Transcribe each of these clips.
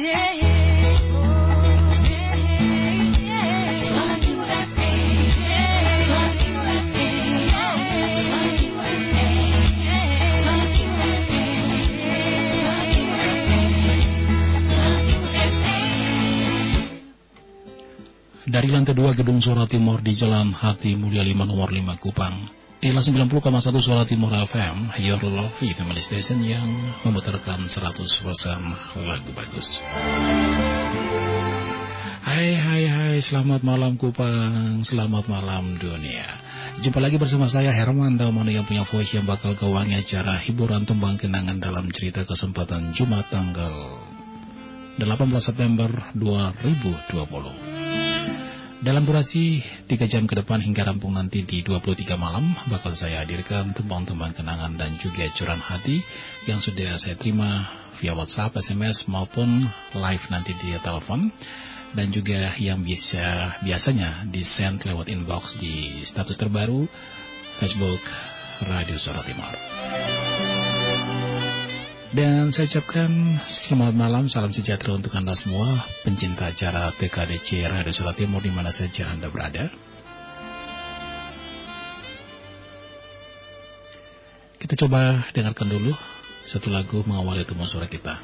Dari lantai 2 Gedung Suara Timur di Jalan Hati Mulia 5 nomor 5 Kupang. Inilah 90,1 Suara Timur FM, Your Love Family Station yang memutarkan 100% lagu bagus. Hai hai hai, selamat malam Kupang, selamat malam dunia. Jumpa lagi bersama saya Herman Daumono yang punya voice yang bakal kewangi acara hiburan tembang kenangan dalam cerita kesempatan Jumat tanggal 18 September 2020. Dalam durasi 3 jam ke depan hingga rampung nanti di 23 malam bakal saya hadirkan tembang-tembang kenangan dan juga curan hati yang sudah saya terima via WhatsApp, SMS maupun live nanti di telepon dan juga yang bisa biasanya di send lewat inbox di status terbaru Facebook Radio Suara Timur. Dan saya ucapkan selamat malam, salam sejahtera untuk Anda semua, pencinta acara TKDC Radio Sula Timur di mana saja Anda berada. Kita coba dengarkan dulu satu lagu mengawali temu suara kita.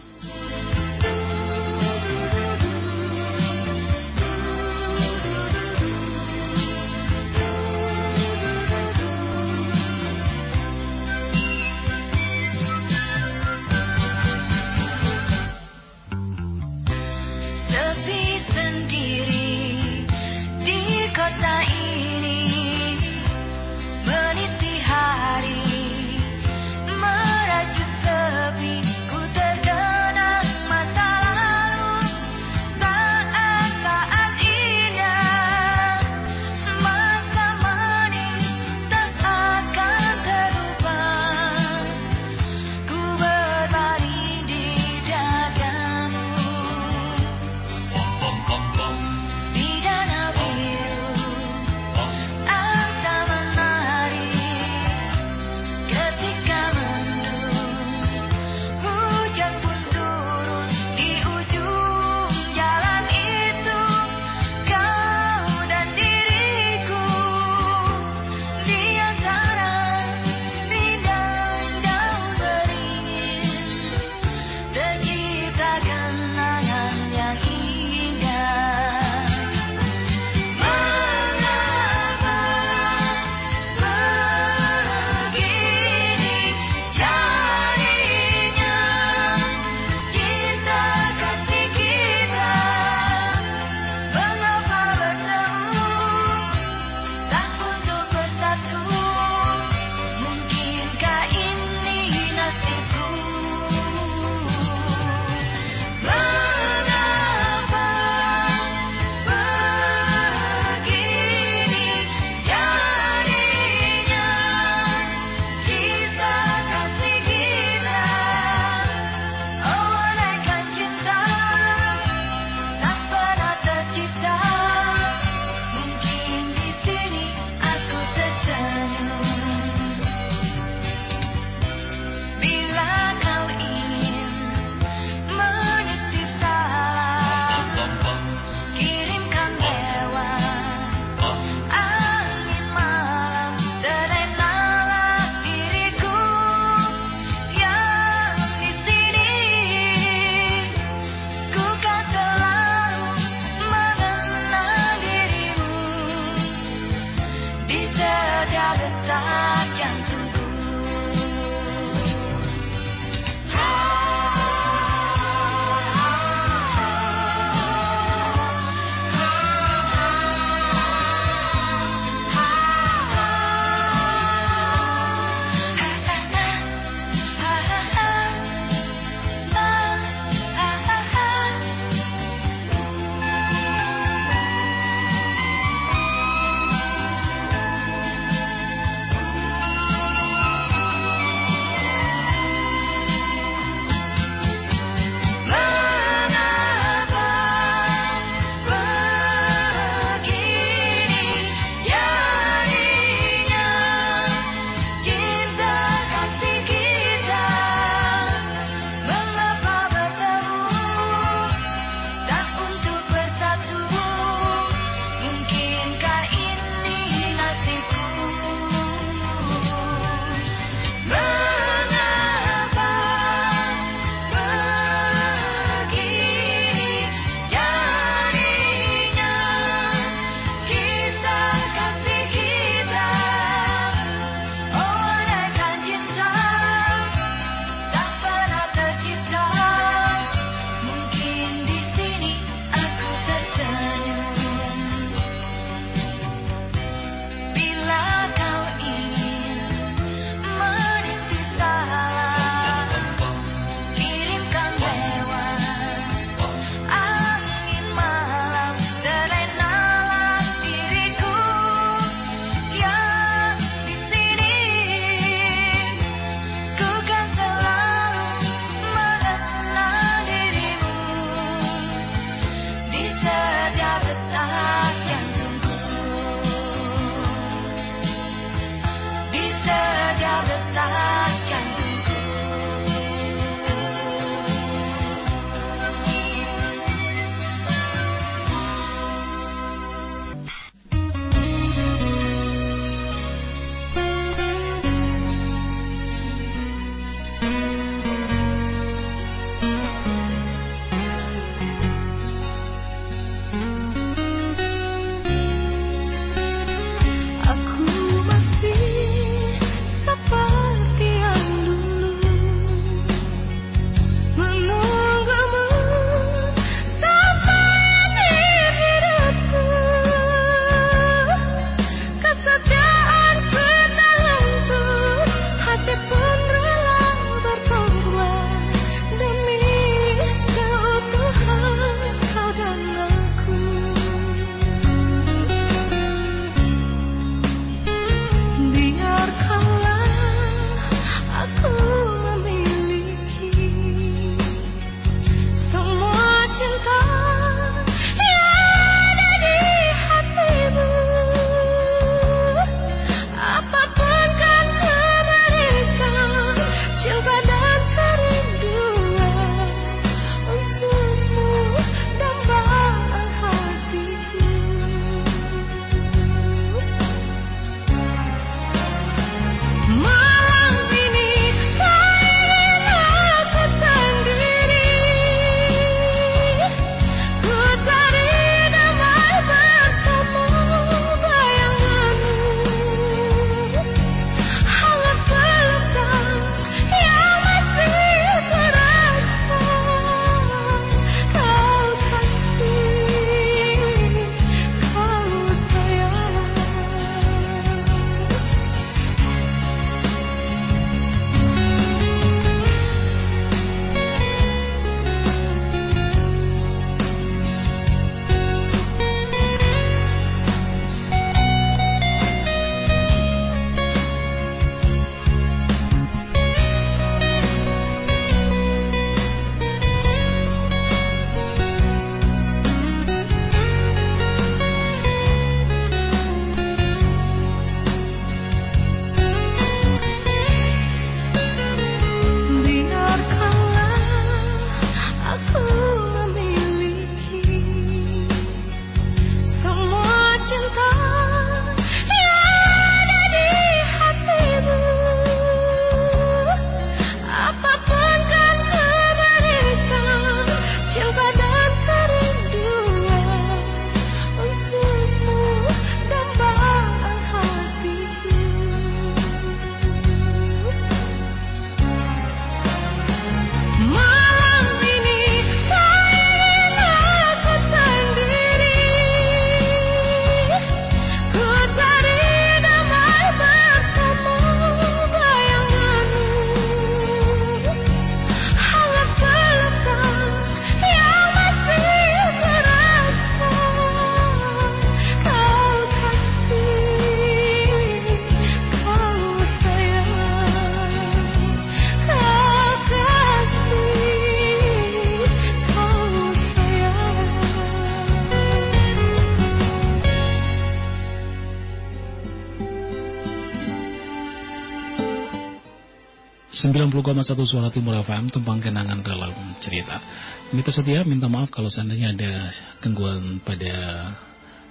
90,1 Suara Timur FM Tumpang kenangan dalam cerita. Mita setia minta maaf kalau seandainya ada gangguan pada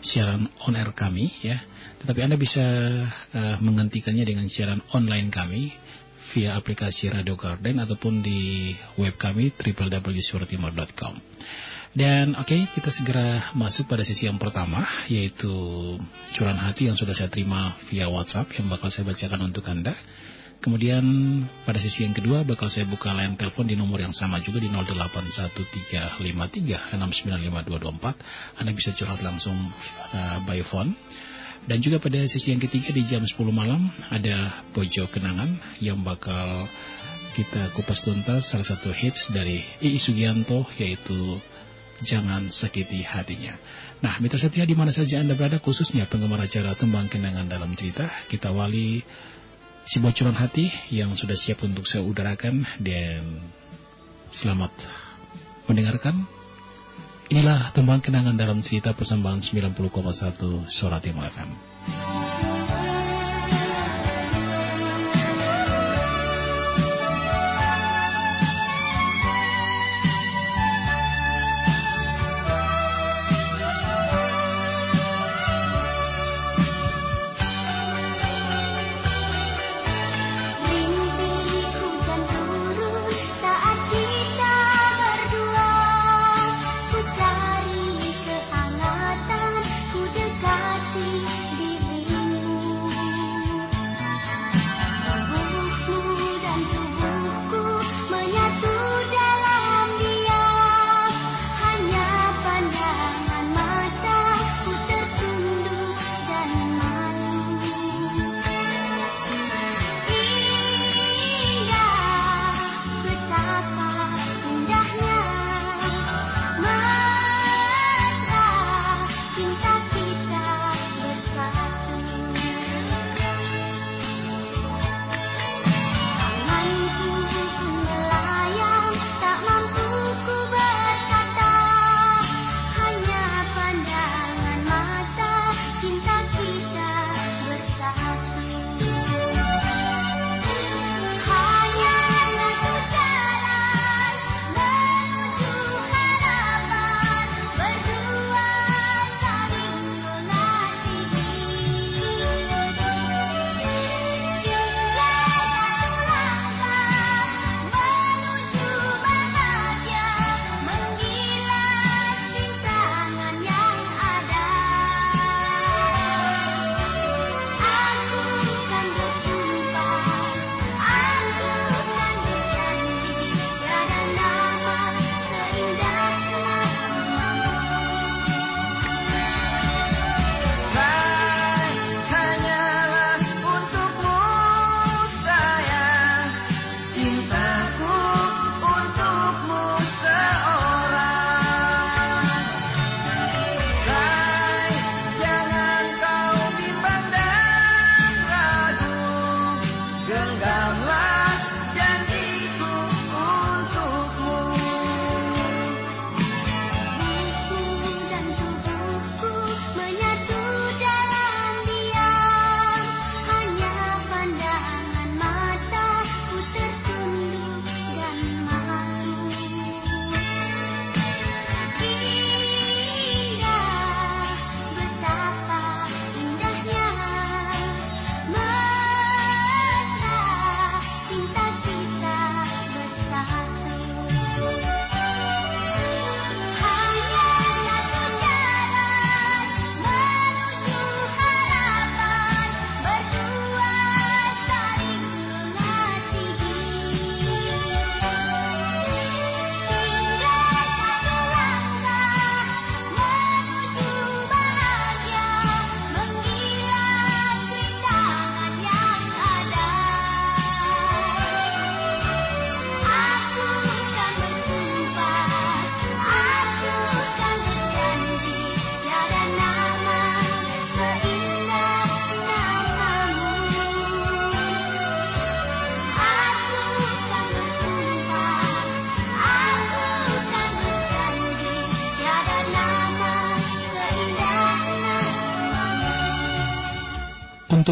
siaran on air kami ya. Tetapi Anda bisa uh, menghentikannya dengan siaran online kami Via aplikasi Radio Garden ataupun di web kami www.suaratimur.com Dan oke okay, kita segera masuk pada sisi yang pertama Yaitu curahan hati yang sudah saya terima via WhatsApp Yang bakal saya bacakan untuk Anda Kemudian pada sesi yang kedua bakal saya buka line telepon di nomor yang sama juga di 081353695224. Anda bisa curhat langsung uh, by phone. Dan juga pada sesi yang ketiga di jam 10 malam ada Pojok Kenangan yang bakal kita kupas tuntas salah satu hits dari Ii Sugianto yaitu Jangan Sakiti Hatinya. Nah, mitra setia di mana saja Anda berada khususnya penggemar acara Tembang Kenangan dalam cerita, kita wali si bocoran hati yang sudah siap untuk saya udarakan dan selamat mendengarkan. Inilah tembang kenangan dalam cerita persembahan 90,1 Suara Timur FM.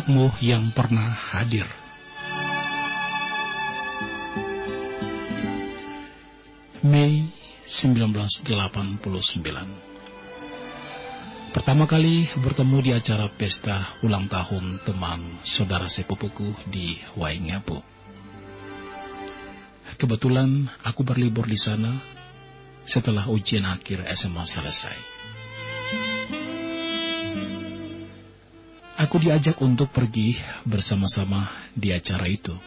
untukmu yang pernah hadir. Mei 1989 Pertama kali bertemu di acara pesta ulang tahun teman saudara sepupuku di Waingapu. Kebetulan aku berlibur di sana setelah ujian akhir SMA selesai. Aku diajak untuk pergi bersama-sama di acara itu.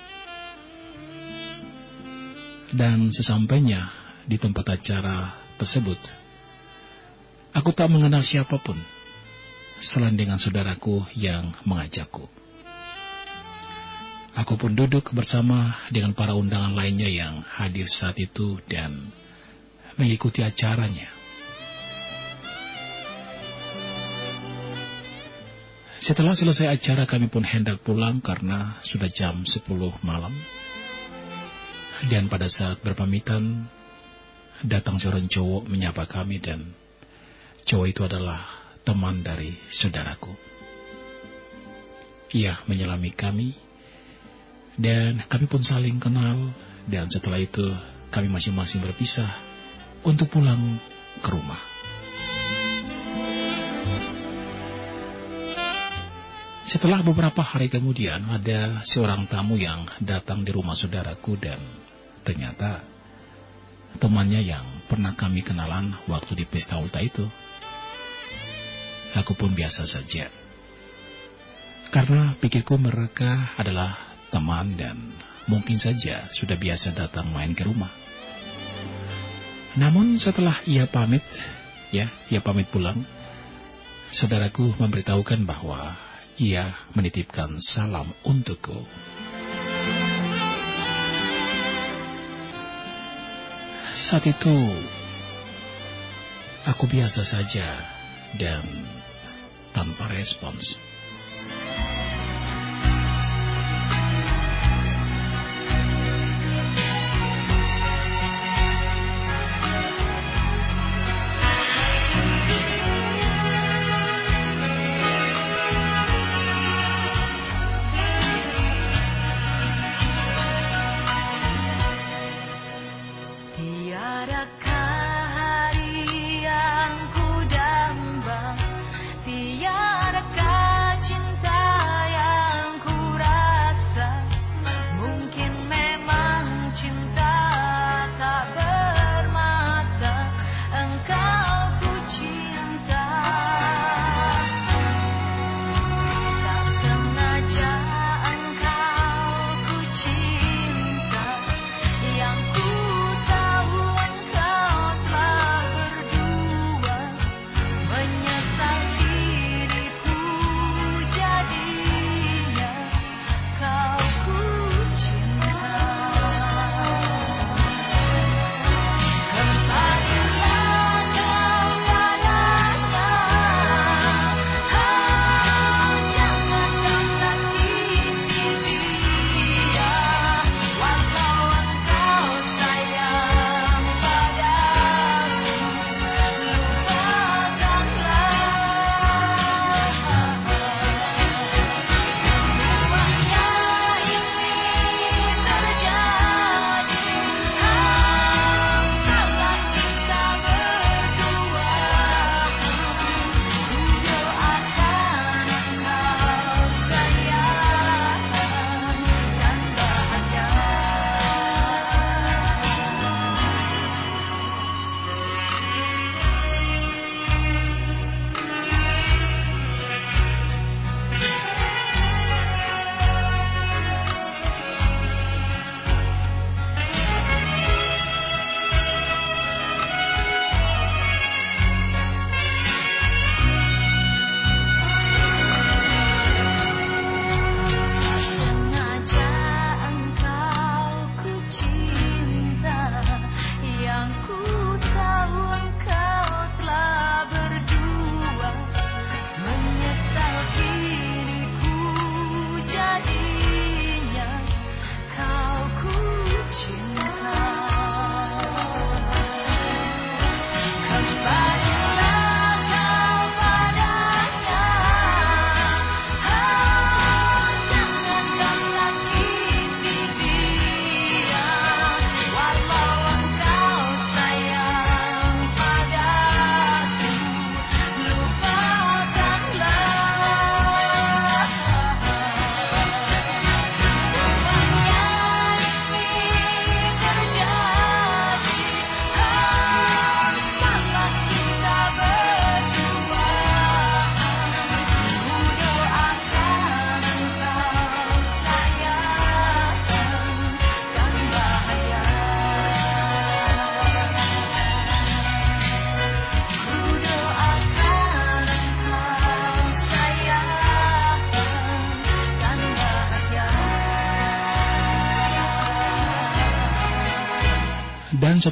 Dan sesampainya di tempat acara tersebut, Aku tak mengenal siapa pun selain dengan saudaraku yang mengajakku. Aku pun duduk bersama dengan para undangan lainnya yang hadir saat itu dan mengikuti acaranya. Setelah selesai acara kami pun hendak pulang karena sudah jam 10 malam. Dan pada saat berpamitan, datang seorang cowok menyapa kami dan Cowok itu adalah teman dari saudaraku. Ia menyelami kami, dan kami pun saling kenal, dan setelah itu kami masing-masing berpisah untuk pulang ke rumah. Setelah beberapa hari kemudian, ada seorang tamu yang datang di rumah saudaraku dan ternyata temannya yang pernah kami kenalan waktu di pesta ulta itu aku pun biasa saja. Karena pikirku mereka adalah teman dan mungkin saja sudah biasa datang main ke rumah. Namun setelah ia pamit, ya, ia pamit pulang, saudaraku memberitahukan bahwa ia menitipkan salam untukku. Saat itu, aku biasa saja dan tanpa respons.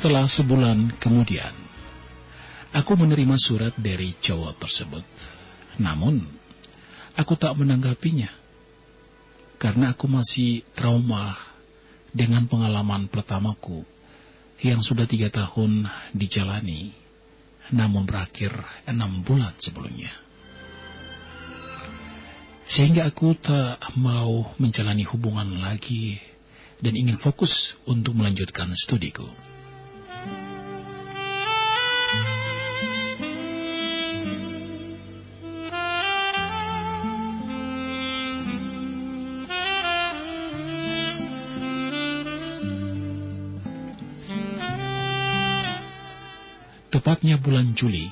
Setelah sebulan kemudian, aku menerima surat dari cowok tersebut. Namun, aku tak menanggapinya. Karena aku masih trauma dengan pengalaman pertamaku yang sudah tiga tahun dijalani, namun berakhir enam bulan sebelumnya. Sehingga aku tak mau menjalani hubungan lagi dan ingin fokus untuk melanjutkan studiku. Tepatnya bulan Juli,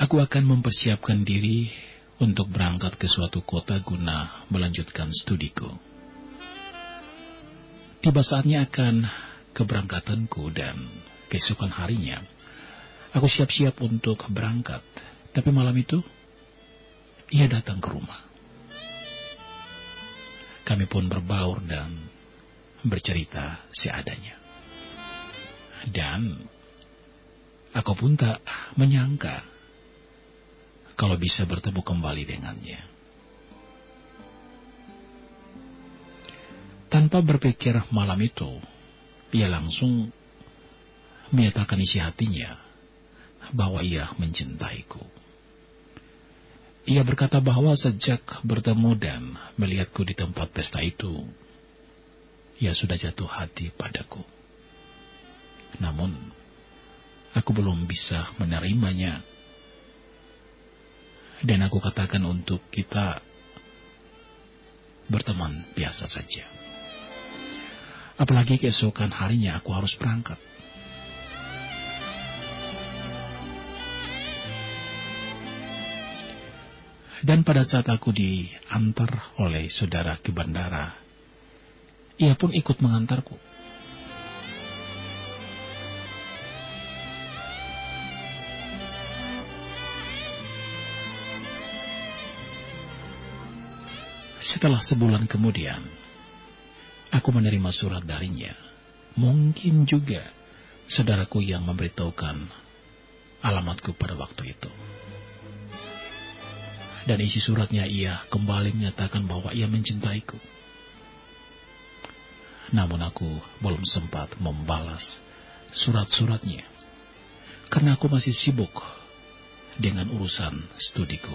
aku akan mempersiapkan diri untuk berangkat ke suatu kota guna melanjutkan studiku. Tiba saatnya akan keberangkatanku dan keesokan harinya, aku siap-siap untuk berangkat. Tapi malam itu, ia datang ke rumah. Kami pun berbaur dan bercerita seadanya. Dan Aku pun tak menyangka kalau bisa bertemu kembali dengannya. Tanpa berpikir malam itu, ia langsung menyatakan isi hatinya bahwa ia mencintaiku. Ia berkata bahwa sejak bertemu dan melihatku di tempat pesta itu, ia sudah jatuh hati padaku. Namun, aku belum bisa menerimanya. Dan aku katakan untuk kita berteman biasa saja. Apalagi keesokan harinya aku harus berangkat. Dan pada saat aku diantar oleh saudara ke bandara, ia pun ikut mengantarku. Setelah sebulan kemudian, aku menerima surat darinya. Mungkin juga saudaraku yang memberitahukan alamatku pada waktu itu. Dan isi suratnya ia kembali menyatakan bahwa ia mencintaiku. Namun aku belum sempat membalas surat-suratnya. Karena aku masih sibuk dengan urusan studiku.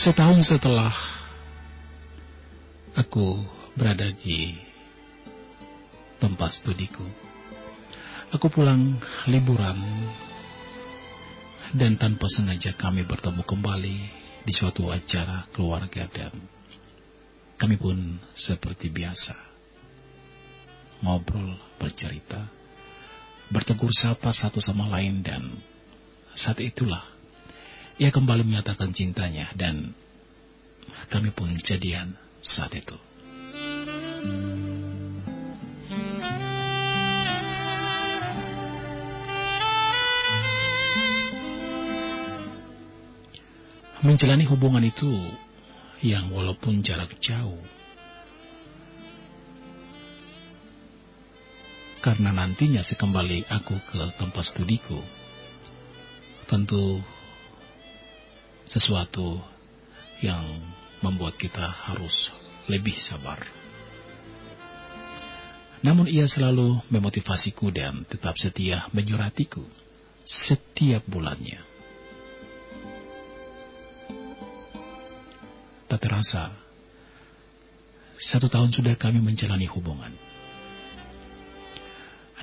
Setahun setelah aku berada di tempat studiku, aku pulang liburan dan tanpa sengaja kami bertemu kembali di suatu acara keluarga dan kami pun seperti biasa ngobrol, bercerita, bertegur sapa satu sama lain dan saat itulah ia kembali menyatakan cintanya dan kami pun jadian saat itu. Menjalani hubungan itu yang walaupun jarak jauh, karena nantinya sekembali aku ke tempat studiku, tentu sesuatu yang membuat kita harus lebih sabar. Namun ia selalu memotivasiku dan tetap setia menyuratiku setiap bulannya. Tak terasa, satu tahun sudah kami menjalani hubungan.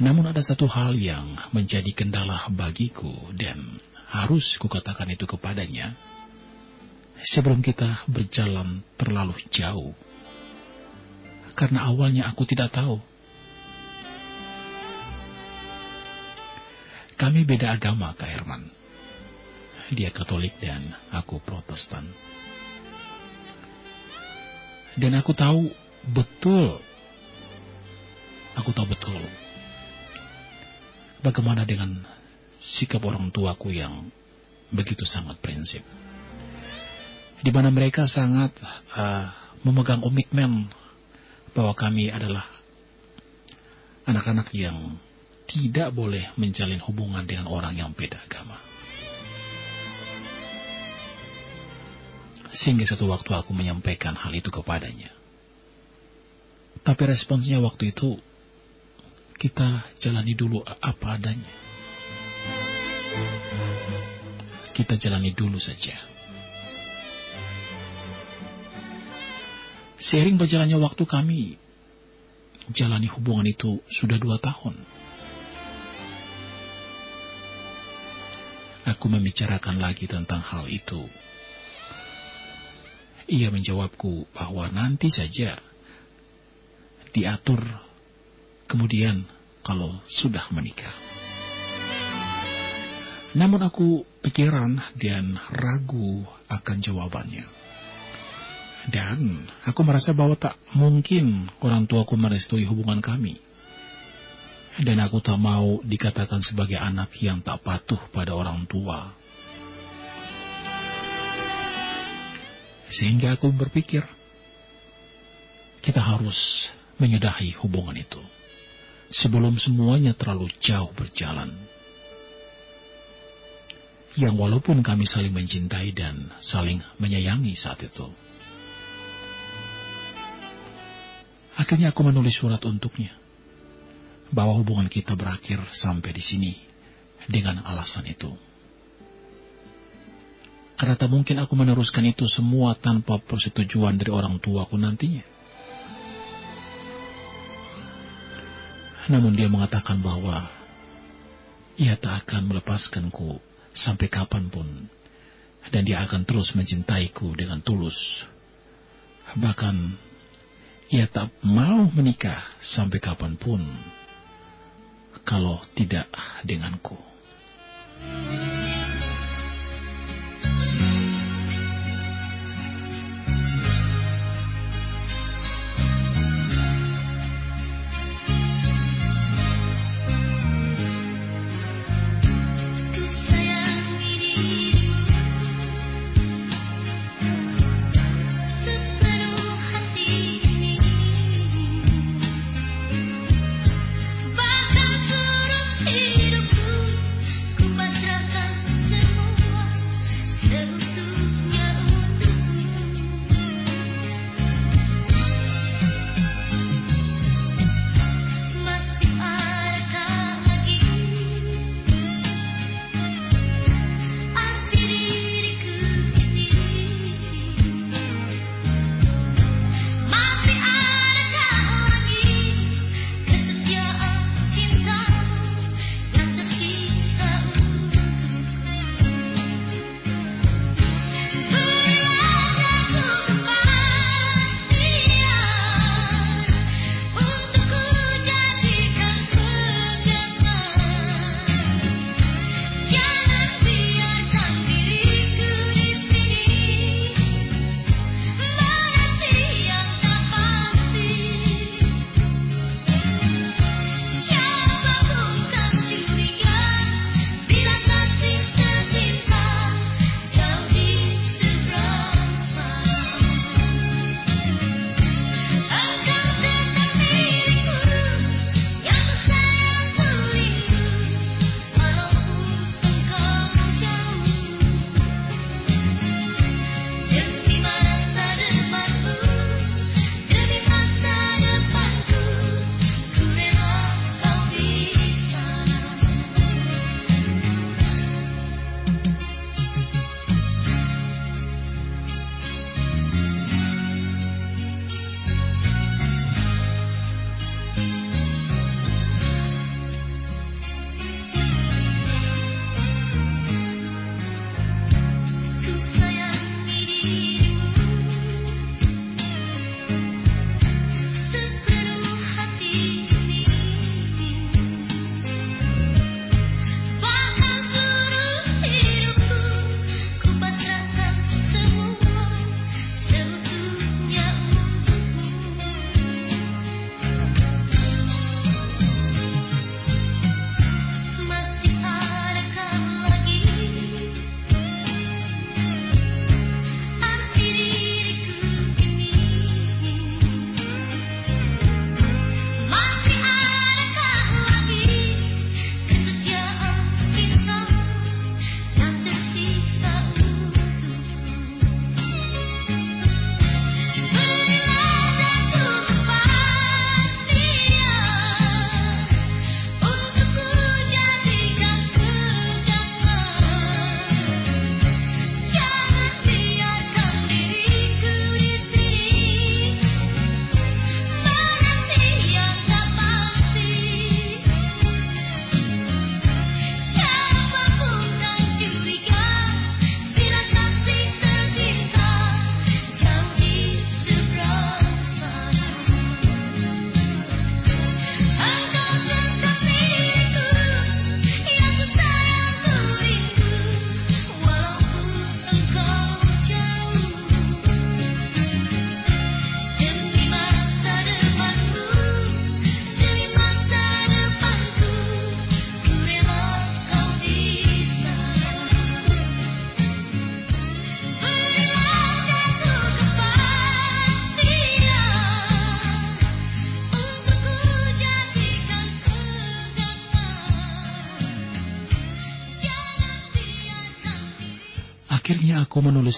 Namun ada satu hal yang menjadi kendala bagiku dan harus kukatakan itu kepadanya sebelum kita berjalan terlalu jauh. Karena awalnya aku tidak tahu. Kami beda agama, Kak Herman. Dia Katolik dan aku Protestan. Dan aku tahu betul, aku tahu betul bagaimana dengan sikap orang tuaku yang begitu sangat prinsip di mana mereka sangat uh, memegang komitmen bahwa kami adalah anak-anak yang tidak boleh menjalin hubungan dengan orang yang beda agama. Sehingga satu waktu aku menyampaikan hal itu kepadanya. Tapi responsnya waktu itu, kita jalani dulu apa adanya. Kita jalani dulu saja. Seiring berjalannya waktu kami jalani hubungan itu sudah dua tahun. Aku membicarakan lagi tentang hal itu. Ia menjawabku bahwa nanti saja diatur kemudian kalau sudah menikah. Namun aku pikiran dan ragu akan jawabannya. Dan aku merasa bahwa tak mungkin orang tuaku merestui hubungan kami. Dan aku tak mau dikatakan sebagai anak yang tak patuh pada orang tua. Sehingga aku berpikir, kita harus menyudahi hubungan itu. Sebelum semuanya terlalu jauh berjalan. Yang walaupun kami saling mencintai dan saling menyayangi saat itu. Akhirnya aku menulis surat untuknya. Bahwa hubungan kita berakhir sampai di sini. Dengan alasan itu. Karena tak mungkin aku meneruskan itu semua tanpa persetujuan dari orang tuaku nantinya. Namun dia mengatakan bahwa ia tak akan melepaskanku sampai kapan pun. Dan dia akan terus mencintaiku dengan tulus. Bahkan ia tak mau menikah sampai kapan pun kalau tidak denganku. Seluruh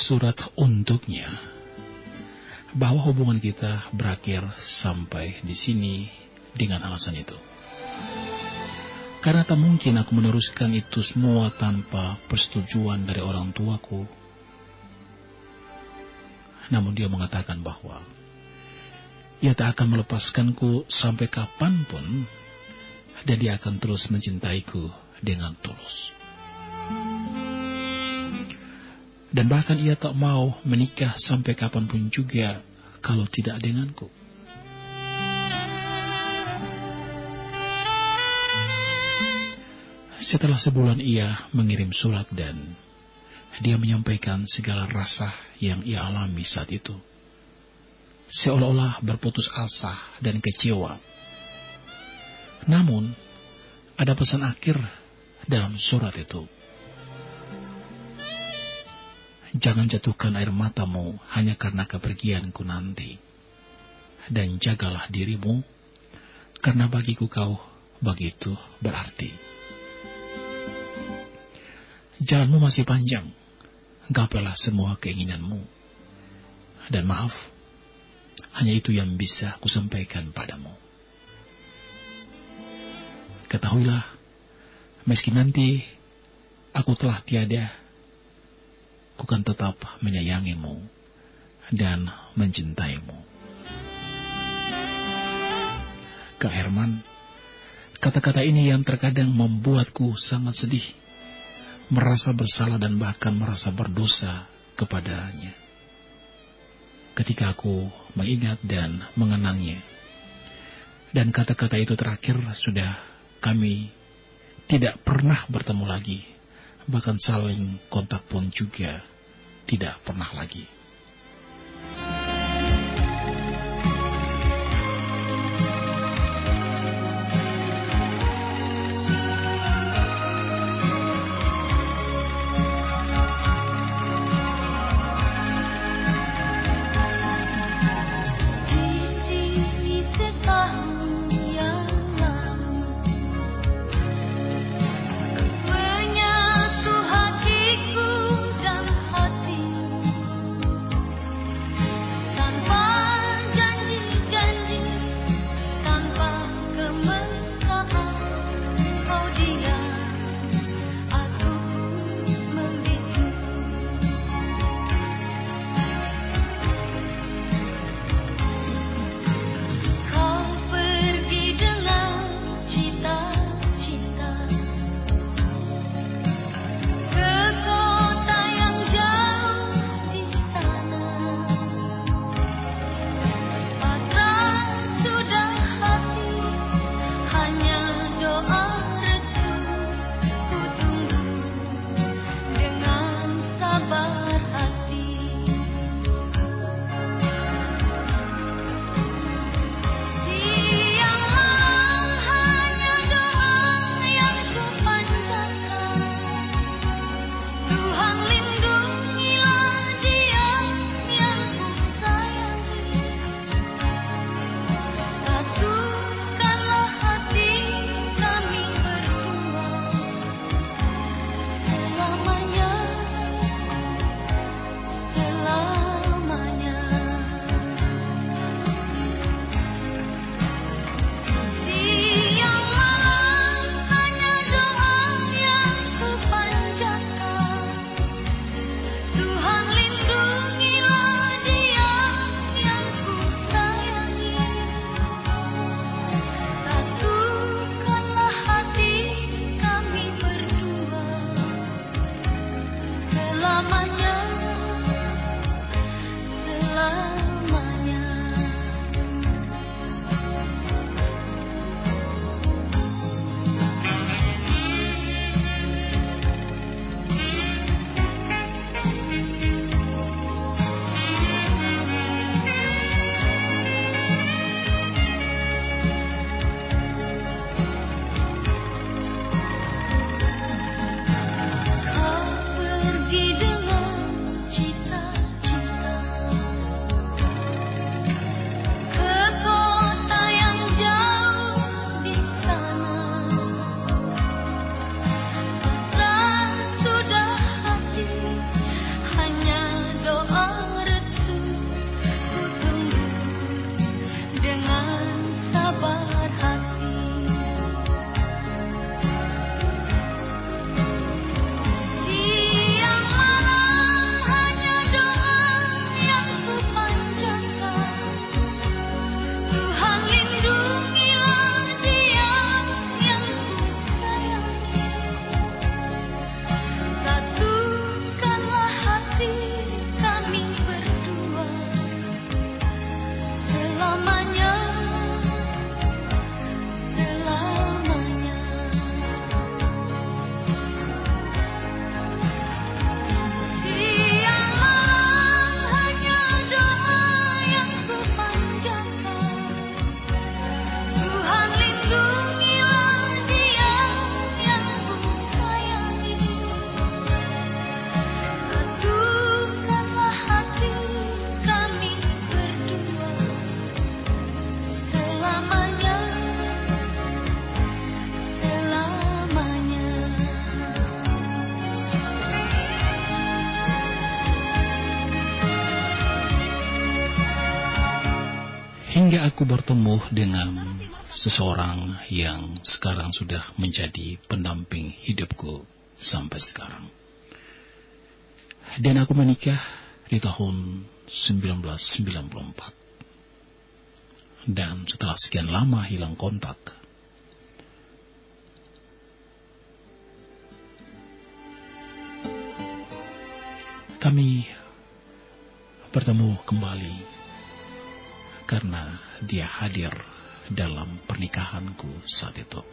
surat untuknya bahwa hubungan kita berakhir sampai di sini dengan alasan itu. Karena tak mungkin aku meneruskan itu semua tanpa persetujuan dari orang tuaku. Namun dia mengatakan bahwa ia tak akan melepaskanku sampai kapan pun dan dia akan terus mencintaiku dengan tulus. Dan bahkan ia tak mau menikah sampai kapan pun juga kalau tidak denganku. Setelah sebulan ia mengirim surat dan dia menyampaikan segala rasa yang ia alami saat itu. Seolah-olah berputus asa dan kecewa. Namun, ada pesan akhir dalam surat itu. Jangan jatuhkan air matamu hanya karena kepergianku nanti. Dan jagalah dirimu, karena bagiku kau begitu berarti. Jalanmu masih panjang, gapailah semua keinginanmu. Dan maaf, hanya itu yang bisa kusampaikan padamu. Ketahuilah, meski nanti aku telah tiada aku kan tetap menyayangimu dan mencintaimu. Kak Herman, kata-kata ini yang terkadang membuatku sangat sedih, merasa bersalah dan bahkan merasa berdosa kepadanya. Ketika aku mengingat dan mengenangnya, dan kata-kata itu terakhir sudah kami tidak pernah bertemu lagi bahkan saling kontak pun juga tidak pernah lagi. Bertemu dengan seseorang yang sekarang sudah menjadi pendamping hidupku sampai sekarang. Dan aku menikah di tahun 1994. Dan setelah sekian lama hilang kontak, kami bertemu kembali karena dia hadir dalam pernikahanku saat itu.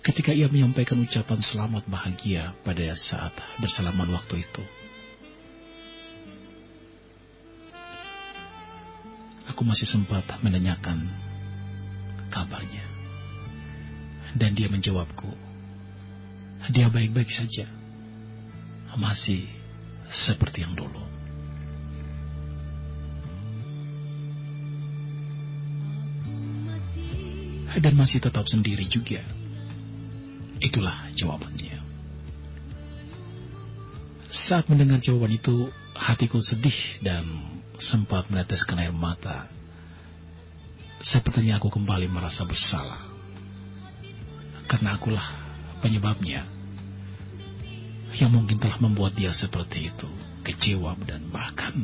Ketika ia menyampaikan ucapan selamat bahagia pada saat bersalaman waktu itu, aku masih sempat menanyakan kabarnya. Dan dia menjawabku, dia baik-baik saja. Masih seperti yang dulu. Dan masih tetap sendiri juga. Itulah jawabannya. Saat mendengar jawaban itu, hatiku sedih dan sempat meneteskan air mata. Sepertinya aku kembali merasa bersalah. Karena akulah penyebabnya yang mungkin telah membuat dia seperti itu, kecewa dan bahkan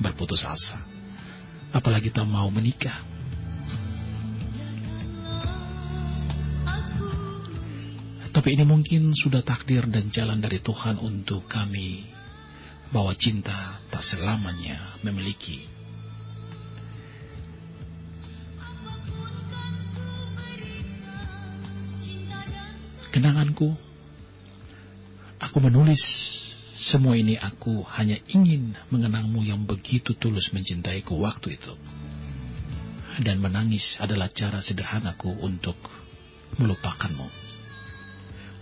berputus asa. Apalagi tak mau menikah. Tapi ini mungkin sudah takdir dan jalan dari Tuhan untuk kami bahwa cinta tak selamanya memiliki. Kenanganku Aku menulis semua ini aku hanya ingin mengenangmu yang begitu tulus mencintaiku waktu itu. Dan menangis adalah cara sederhanaku untuk melupakanmu.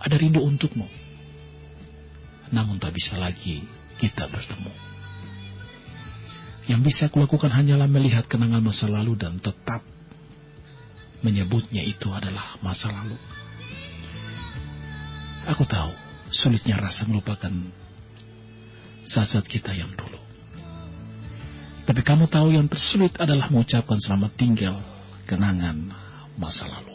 Ada rindu untukmu. Namun tak bisa lagi kita bertemu. Yang bisa kulakukan hanyalah melihat kenangan masa lalu dan tetap menyebutnya itu adalah masa lalu. Aku tahu sulitnya rasa melupakan saat-saat kita yang dulu. Tapi kamu tahu yang tersulit adalah mengucapkan selamat tinggal kenangan masa lalu.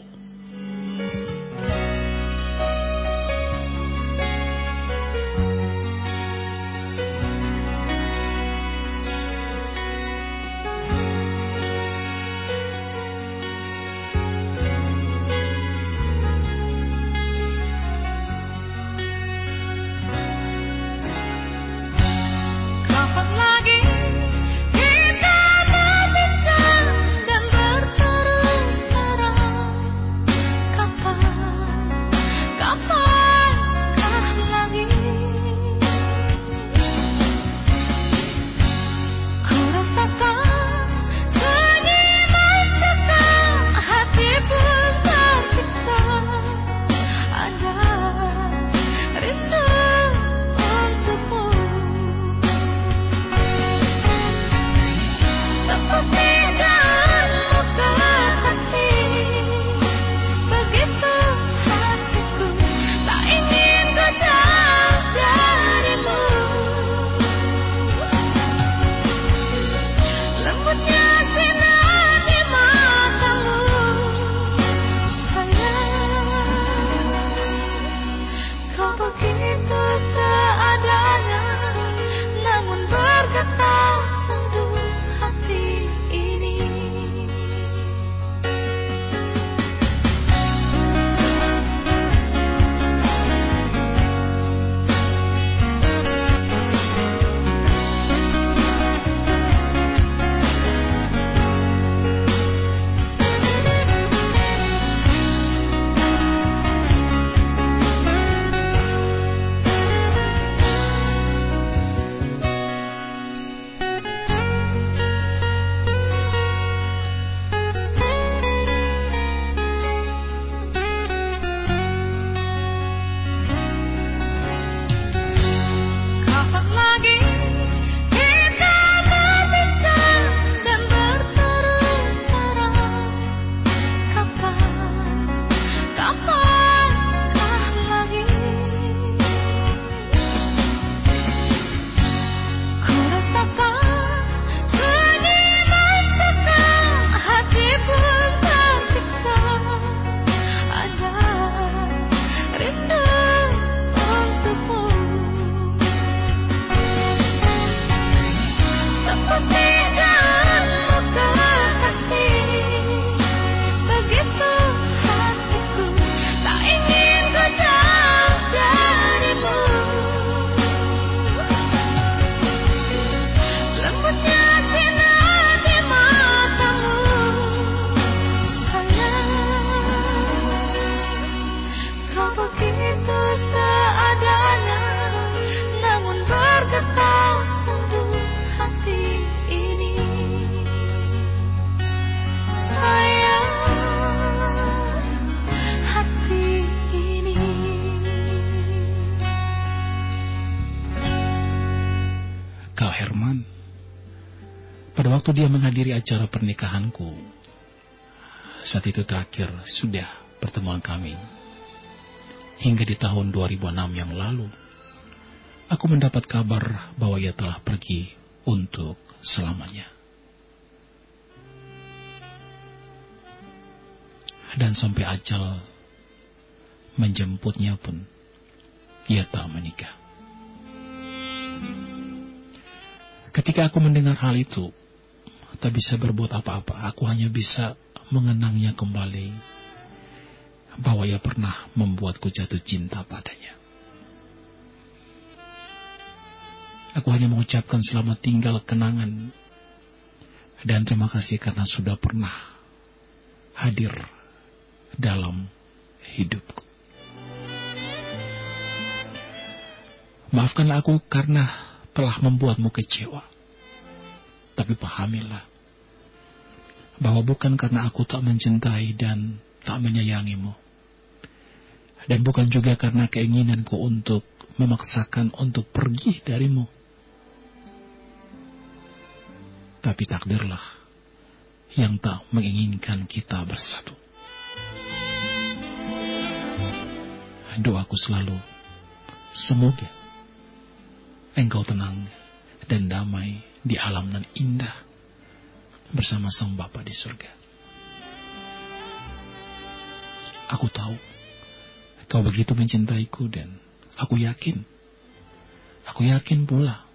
Dia menghadiri acara pernikahanku, saat itu terakhir sudah pertemuan kami. Hingga di tahun 2006 yang lalu, aku mendapat kabar bahwa ia telah pergi untuk selamanya. Dan sampai ajal menjemputnya pun, ia tak menikah. Ketika aku mendengar hal itu, tak bisa berbuat apa-apa. Aku hanya bisa mengenangnya kembali bahwa ia pernah membuatku jatuh cinta padanya. Aku hanya mengucapkan selamat tinggal kenangan dan terima kasih karena sudah pernah hadir dalam hidupku. Maafkanlah aku karena telah membuatmu kecewa. Tapi pahamilah bahwa bukan karena aku tak mencintai dan tak menyayangimu. Dan bukan juga karena keinginanku untuk memaksakan untuk pergi darimu. Tapi takdirlah yang tak menginginkan kita bersatu. Doaku selalu, semoga engkau tenang dan damai di alam nan indah bersama Sang Bapa di surga. Aku tahu kau begitu mencintaiku dan aku yakin, aku yakin pula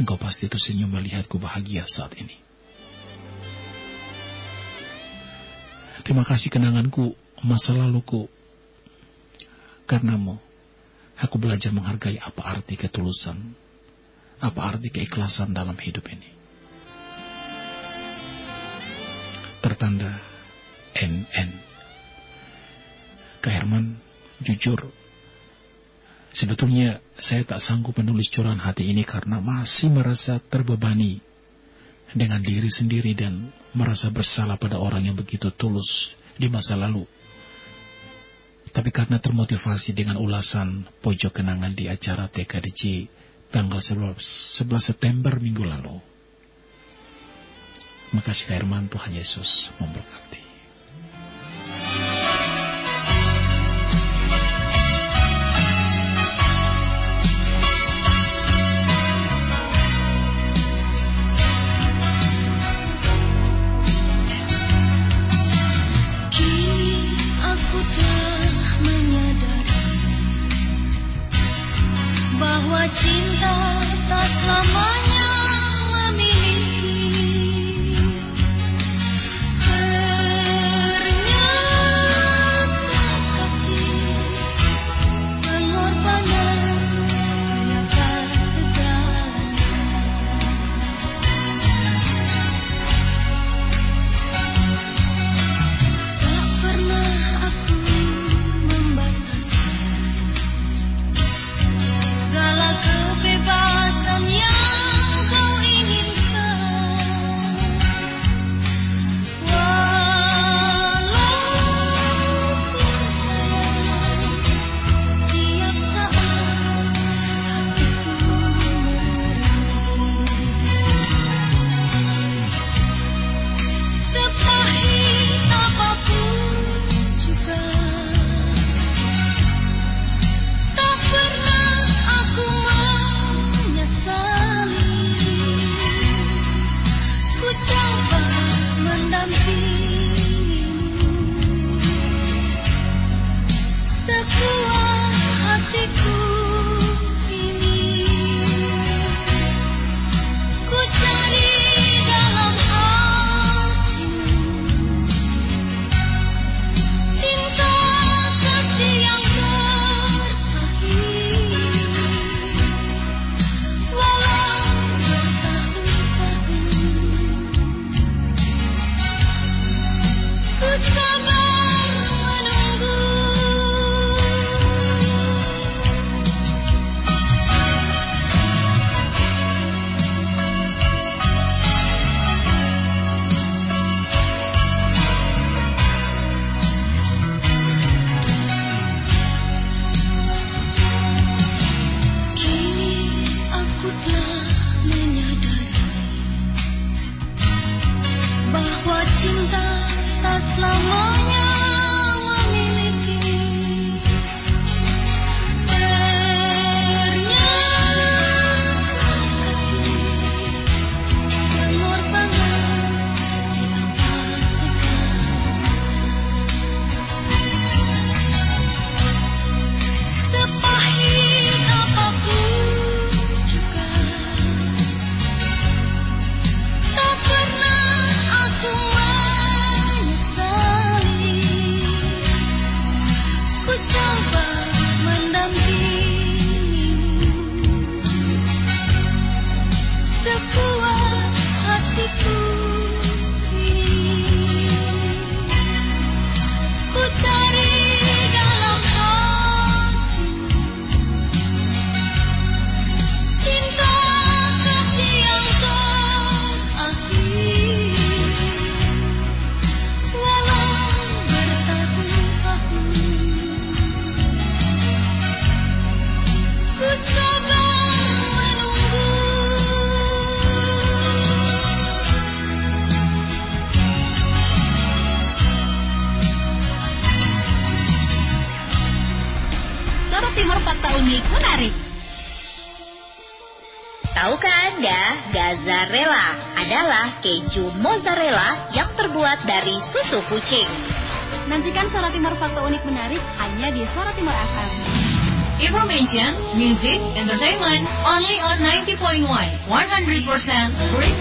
engkau pasti tersenyum melihatku bahagia saat ini. Terima kasih kenanganku, masa laluku, karenamu aku belajar menghargai apa arti ketulusan, apa arti keikhlasan dalam hidup ini. Tertanda NN. Kak Herman, jujur, sebetulnya saya tak sanggup menulis curahan hati ini karena masih merasa terbebani dengan diri sendiri dan merasa bersalah pada orang yang begitu tulus di masa lalu. Tapi karena termotivasi dengan ulasan pojok kenangan di acara TKDC tanggal 11 September minggu lalu. Makasih Herman Tuhan Yesus memberkati. Mozzarella yang terbuat dari susu kucing. Nantikan Suara Timur Fakta Unik Menarik hanya di Suara Timur FM. Information, music, entertainment, only on 90.1, 100% great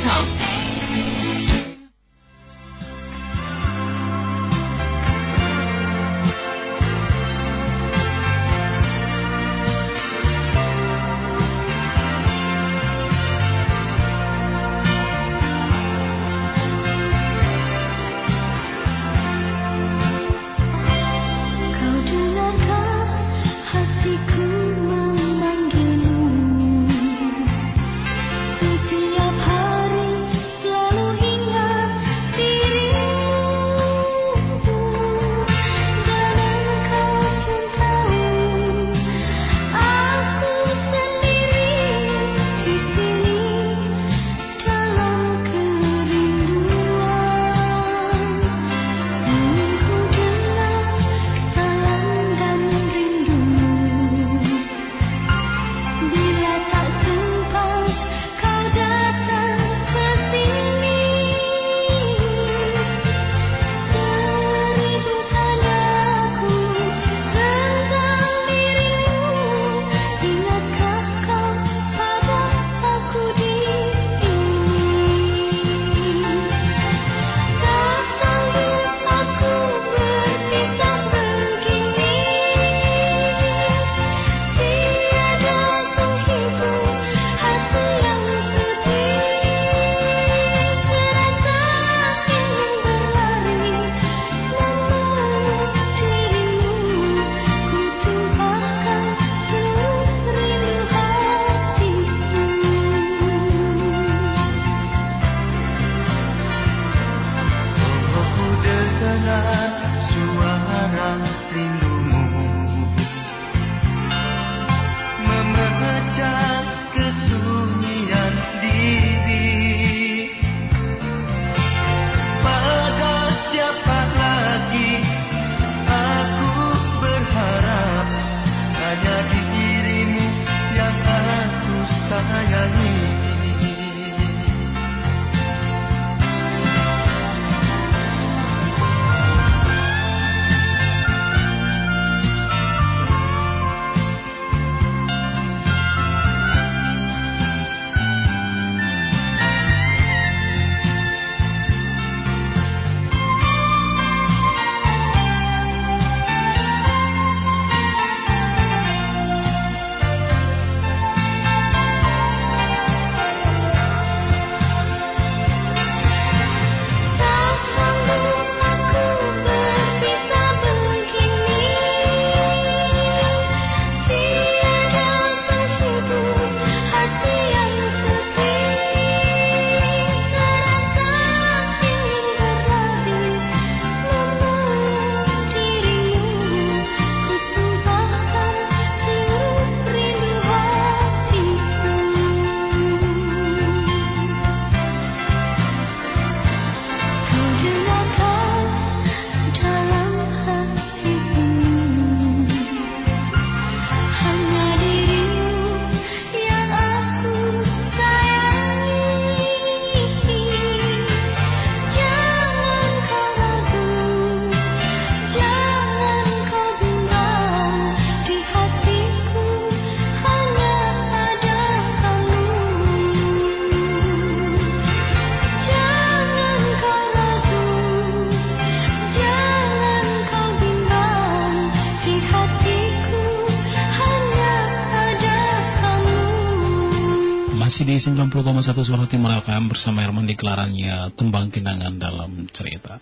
90,1 Suara Timur FM bersama Herman di kelarannya Tembang Kenangan dalam cerita.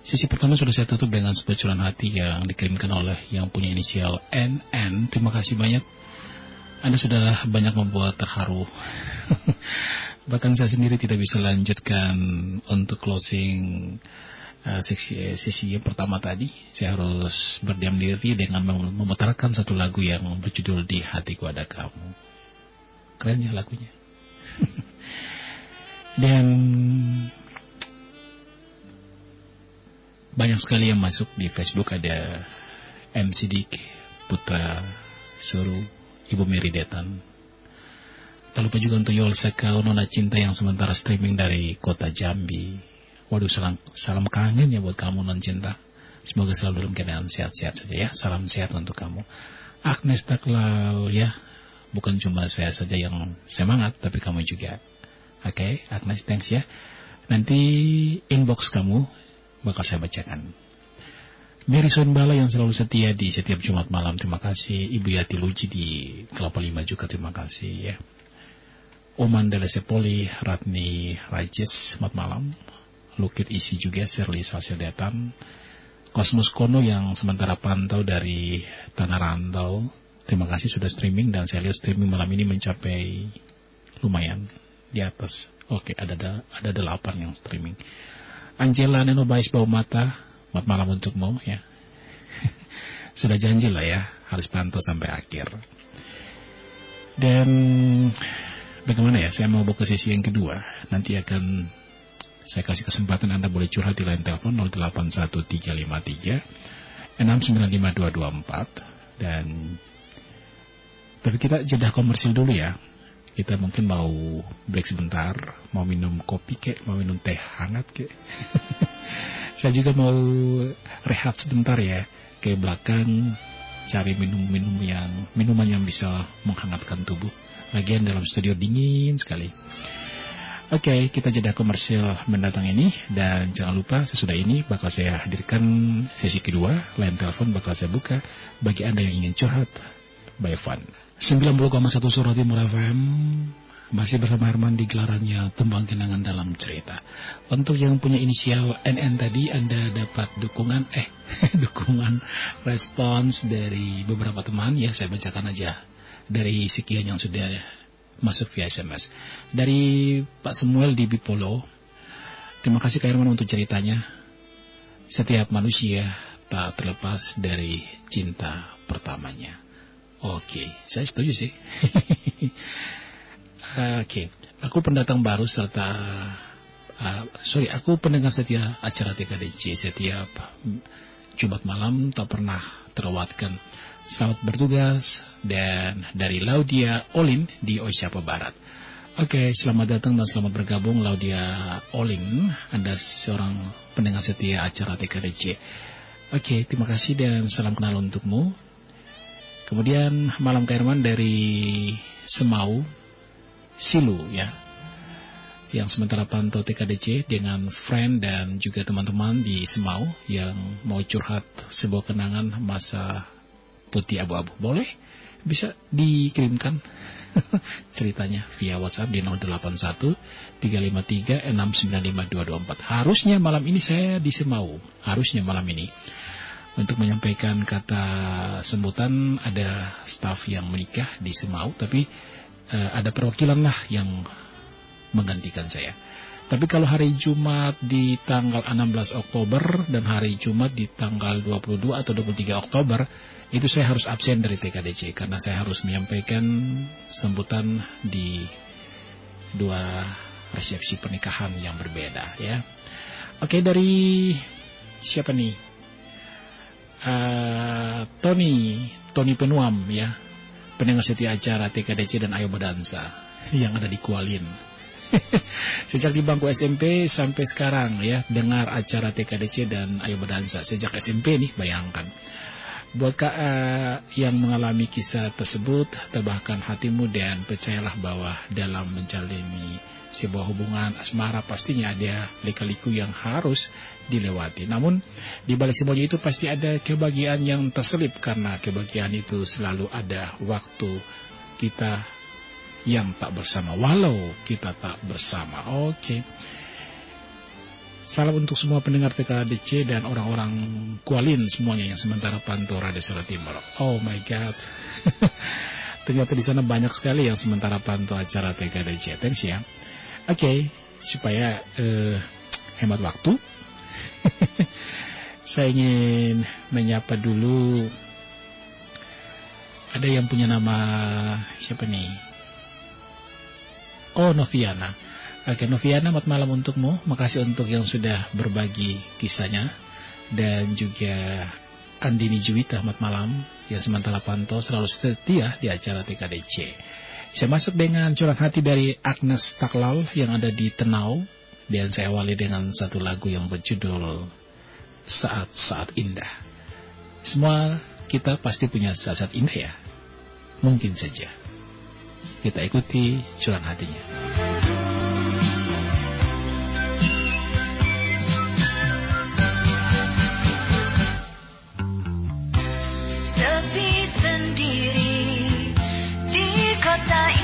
Sisi pertama sudah saya tutup dengan sebuah hati yang dikirimkan oleh yang punya inisial NN. Terima kasih banyak. Anda sudah banyak membuat terharu. Bahkan saya sendiri tidak bisa lanjutkan untuk closing uh, sesi, sesi pertama tadi. Saya harus berdiam diri dengan memutarkan satu lagu yang berjudul Di Hatiku Ada Kamu. Keren ya lagunya. Dan banyak sekali yang masuk di Facebook ada MC Dik Putra suruh Ibu Mary Detan. Tak lupa juga untuk Yol Sekau Nona Cinta yang sementara streaming dari kota Jambi. Waduh salam, salam kangen ya buat kamu non cinta. Semoga selalu dalam keadaan sehat-sehat saja ya. Salam sehat untuk kamu. Agnes Taklal ya. Bukan cuma saya saja yang semangat, tapi kamu juga. Oke, okay, Agnes, thanks ya. Nanti inbox kamu bakal saya bacakan. Mary Bala yang selalu setia di setiap Jumat malam, terima kasih. Ibu Yati Luji di Kelapa Lima juga, terima kasih ya. Oman Delesepoli, Ratni Rajes, selamat malam. Lukit Isi juga, Serli Salsedetan. Kosmos Kono yang sementara pantau dari Tanah Rantau. Terima kasih sudah streaming dan saya lihat streaming malam ini mencapai lumayan di atas. Oke, ada ada, ada delapan yang streaming. Angela Neno Bais Bau Mata, Selamat malam untukmu ya. Sudah janji lah ya, harus pantau sampai akhir. Dan bagaimana ya, saya mau buka sesi yang kedua. Nanti akan saya kasih kesempatan Anda boleh curhat di line telepon 081353 695224 dan tapi kita jeda komersil dulu ya. Kita mungkin mau break sebentar, mau minum kopi kek, mau minum teh hangat kek. Saya juga mau rehat sebentar ya ke belakang cari minum-minum yang minuman yang bisa menghangatkan tubuh. Lagian dalam studio dingin sekali. Oke, okay, kita jeda komersil mendatang ini dan jangan lupa sesudah ini bakal saya hadirkan sesi kedua, line telepon bakal saya buka bagi Anda yang ingin curhat by fun. 90,1 Surat Timur FM masih bersama Herman di gelarannya Tembang Kenangan dalam Cerita. Untuk yang punya inisial NN tadi Anda dapat dukungan, eh dukungan respons dari beberapa teman ya saya bacakan aja dari sekian yang sudah masuk via SMS. Dari Pak Samuel di Bipolo, terima kasih Kak Herman untuk ceritanya. Setiap manusia tak terlepas dari cinta pertamanya. Oke, saya setuju sih. Oke, aku pendatang baru serta uh, sorry, aku pendengar setia acara TKDC setiap Jumat malam tak pernah terlewatkan. Selamat bertugas dan dari Laudia Olin di Osyapa Barat. Oke, selamat datang dan selamat bergabung Laudia Olin. Anda seorang pendengar setia acara TKDC. Oke, terima kasih dan salam kenal untukmu. Kemudian Malam Kairman dari Semau, Silu ya yang sementara pantau TKDC dengan friend dan juga teman-teman di Semau yang mau curhat sebuah kenangan masa putih abu-abu. Boleh? Bisa dikirimkan ceritanya via WhatsApp di 081 353 695 Harusnya malam ini saya di Semau. Harusnya malam ini. Untuk menyampaikan kata sebutan ada staf yang menikah di Semau tapi uh, ada perwakilan lah yang menggantikan saya. Tapi kalau hari Jumat di tanggal 16 Oktober dan hari Jumat di tanggal 22 atau 23 Oktober itu saya harus absen dari TKDC karena saya harus menyampaikan sambutan di dua resepsi pernikahan yang berbeda ya. Oke dari siapa nih? Uh, Tony Tony Penuam ya pendengar setia acara TKDC dan Ayo Berdansa yang ada di Kualin. Sejak di bangku SMP sampai sekarang ya dengar acara TKDC dan Ayo Berdansa sejak SMP nih bayangkan. Buat kak uh, yang mengalami kisah tersebut, tebahkan hatimu dan percayalah bahwa dalam menjalani sebuah hubungan asmara pastinya ada lika-liku yang harus dilewati. Namun di balik semuanya itu pasti ada kebahagiaan yang terselip karena kebahagiaan itu selalu ada waktu kita yang tak bersama walau kita tak bersama. Oke. Okay. Salam untuk semua pendengar TKDC dan orang-orang Kualin semuanya yang sementara pantau Radio Surat Timur. Oh my God. Ternyata di sana banyak sekali yang sementara pantau acara TKDC. Thanks ya. Oke, okay, supaya uh, hemat waktu, saya ingin menyapa dulu. Ada yang punya nama siapa nih? Oh, Noviana. Oke, Noviana, selamat malam untukmu. Makasih untuk yang sudah berbagi kisahnya. Dan juga Andini Juwita, selamat malam. yang sementara pantau selalu setia di acara TKDC. Saya masuk dengan curang hati dari Agnes Taklal yang ada di Tenau. Dan saya awali dengan satu lagu yang berjudul Saat-Saat Indah. Semua kita pasti punya saat-saat indah ya. Mungkin saja. Kita ikuti curang hatinya. った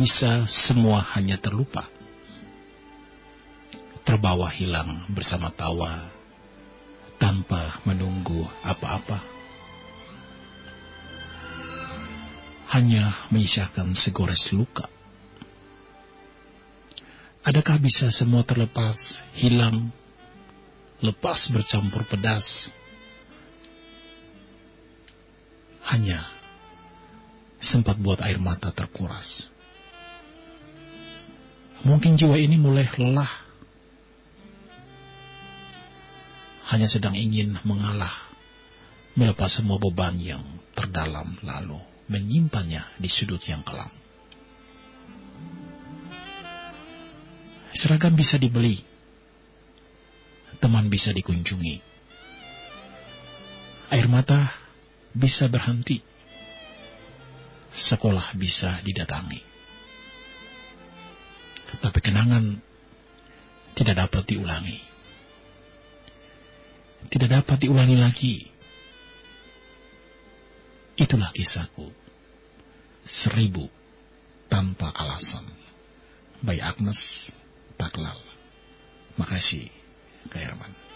bisa semua hanya terlupa? Terbawa hilang bersama tawa tanpa menunggu apa-apa? Hanya menyisakan segores luka. Adakah bisa semua terlepas, hilang, lepas bercampur pedas? Hanya sempat buat air mata terkuras. Mungkin jiwa ini mulai lelah. Hanya sedang ingin mengalah, melepas semua beban yang terdalam lalu menyimpannya di sudut yang kelam. Seragam bisa dibeli, teman bisa dikunjungi, air mata bisa berhenti, sekolah bisa didatangi. Tapi kenangan tidak dapat diulangi. Tidak dapat diulangi lagi. Itulah kisahku. Seribu tanpa alasan. By Agnes Taklal. Makasih, Kak Herman.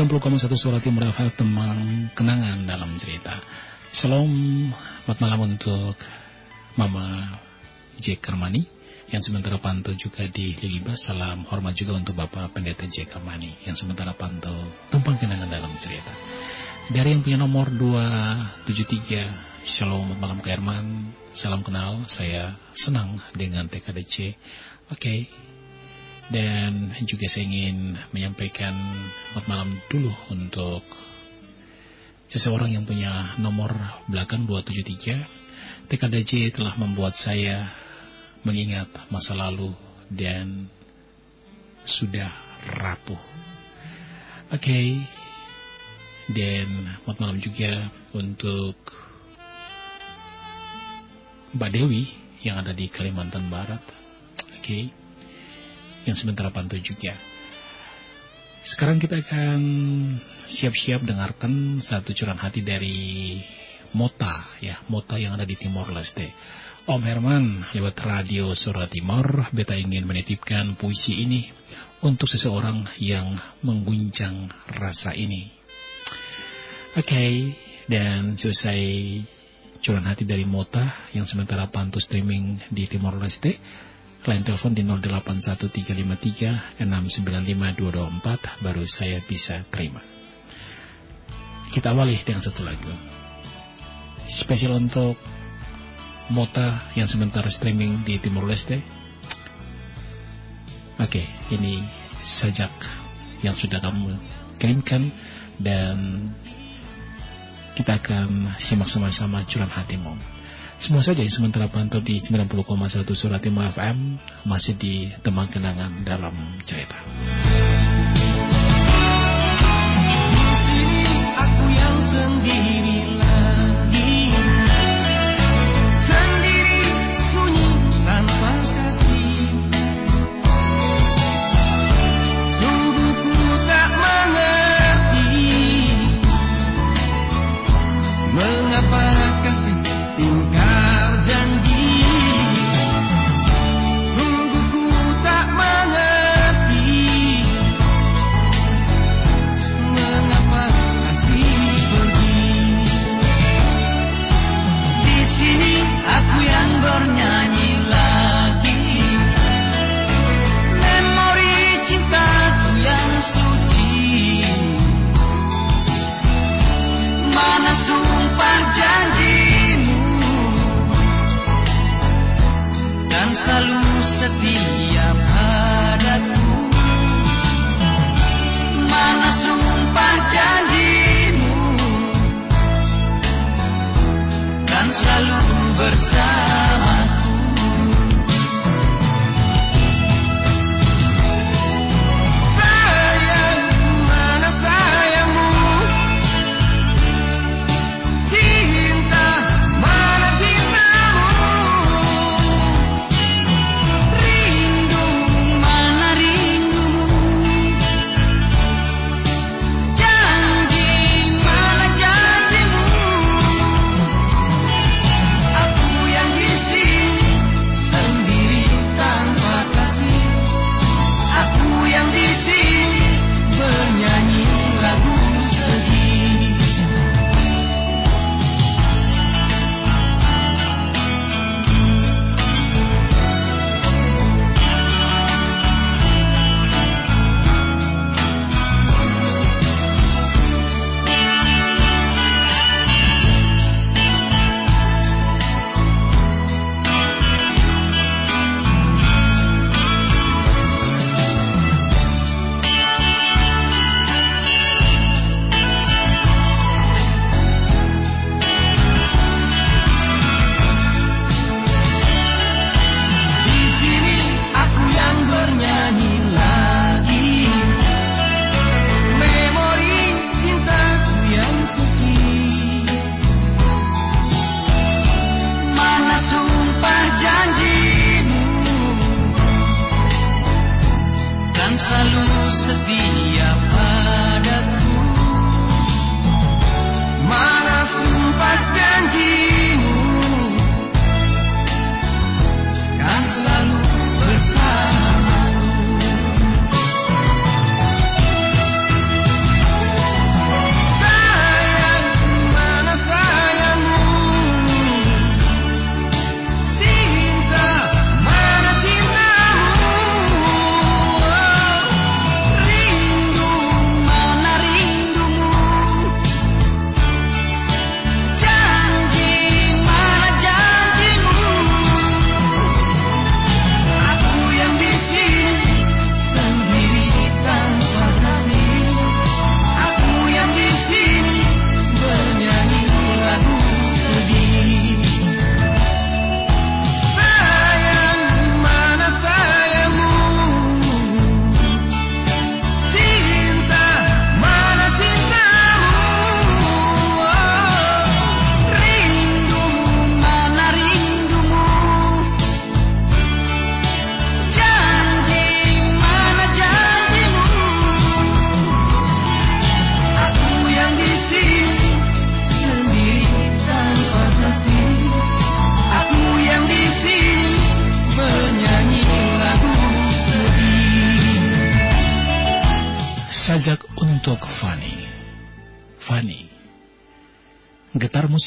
90,1 suara Timur FM teman kenangan dalam cerita. Shalom, selamat malam untuk Mama Jack Kermani yang sementara pantau juga di Liliba. Salam hormat juga untuk Bapak Pendeta Jack Kermani yang sementara pantau tumpang kenangan dalam cerita. Dari yang punya nomor 273, Shalom, malam ke Herman. Salam kenal, saya senang dengan TKDC. Oke, okay, dan juga saya ingin menyampaikan selamat malam dulu untuk seseorang yang punya nomor belakang 273. TKDJ telah membuat saya mengingat masa lalu dan sudah rapuh. Oke, okay. dan selamat malam juga untuk Mbak Dewi yang ada di Kalimantan Barat. Oke. Okay yang sementara pantau juga. Sekarang kita akan siap-siap dengarkan satu curahan hati dari Mota, ya, Mota yang ada di Timor Leste. Om Herman, lewat radio Surat Timor, beta ingin menitipkan puisi ini untuk seseorang yang mengguncang rasa ini. Oke, okay, dan selesai curahan hati dari Mota yang sementara pantau streaming di Timor Leste, Line telepon di 081353695224 baru saya bisa terima. Kita awali dengan satu lagu. Spesial untuk Mota yang sementara streaming di Timur Leste. Oke, ini sajak yang sudah kamu kirimkan dan kita akan simak sama-sama curahan hatimu. Semua saja yang sementara pantau di 90,1 Surat FM masih di teman kenangan dalam cerita.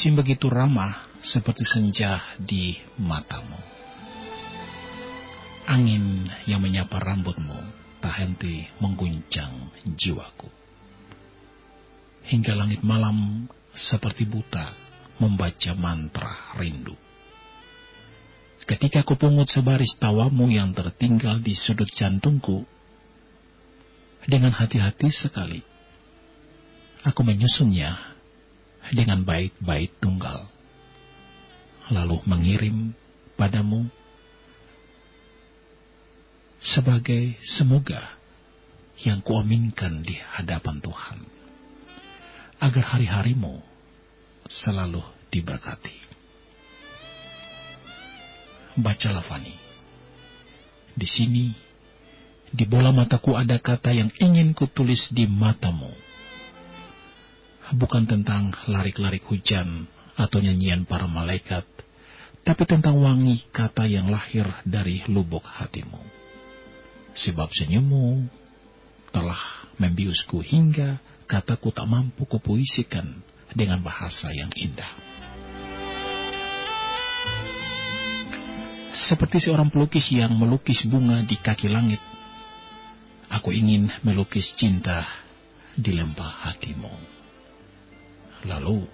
Musim begitu ramah seperti senja di matamu. Angin yang menyapa rambutmu tak henti mengguncang jiwaku. Hingga langit malam seperti buta membaca mantra rindu. Ketika ku pungut sebaris tawamu yang tertinggal di sudut jantungku, dengan hati-hati sekali, aku menyusunnya dengan bait-bait tunggal, lalu mengirim padamu sebagai semoga yang kuaminkan di hadapan Tuhan, agar hari-harimu selalu diberkati. Bacalah Fani. Di sini, di bola mataku ada kata yang ingin kutulis di matamu. Bukan tentang larik-larik hujan atau nyanyian para malaikat, tapi tentang wangi kata yang lahir dari lubuk hatimu. Sebab senyummu telah membiusku hingga kataku tak mampu kupuisikan dengan bahasa yang indah. Seperti seorang pelukis yang melukis bunga di kaki langit. Aku ingin melukis cinta di lembah hatimu. Lalu,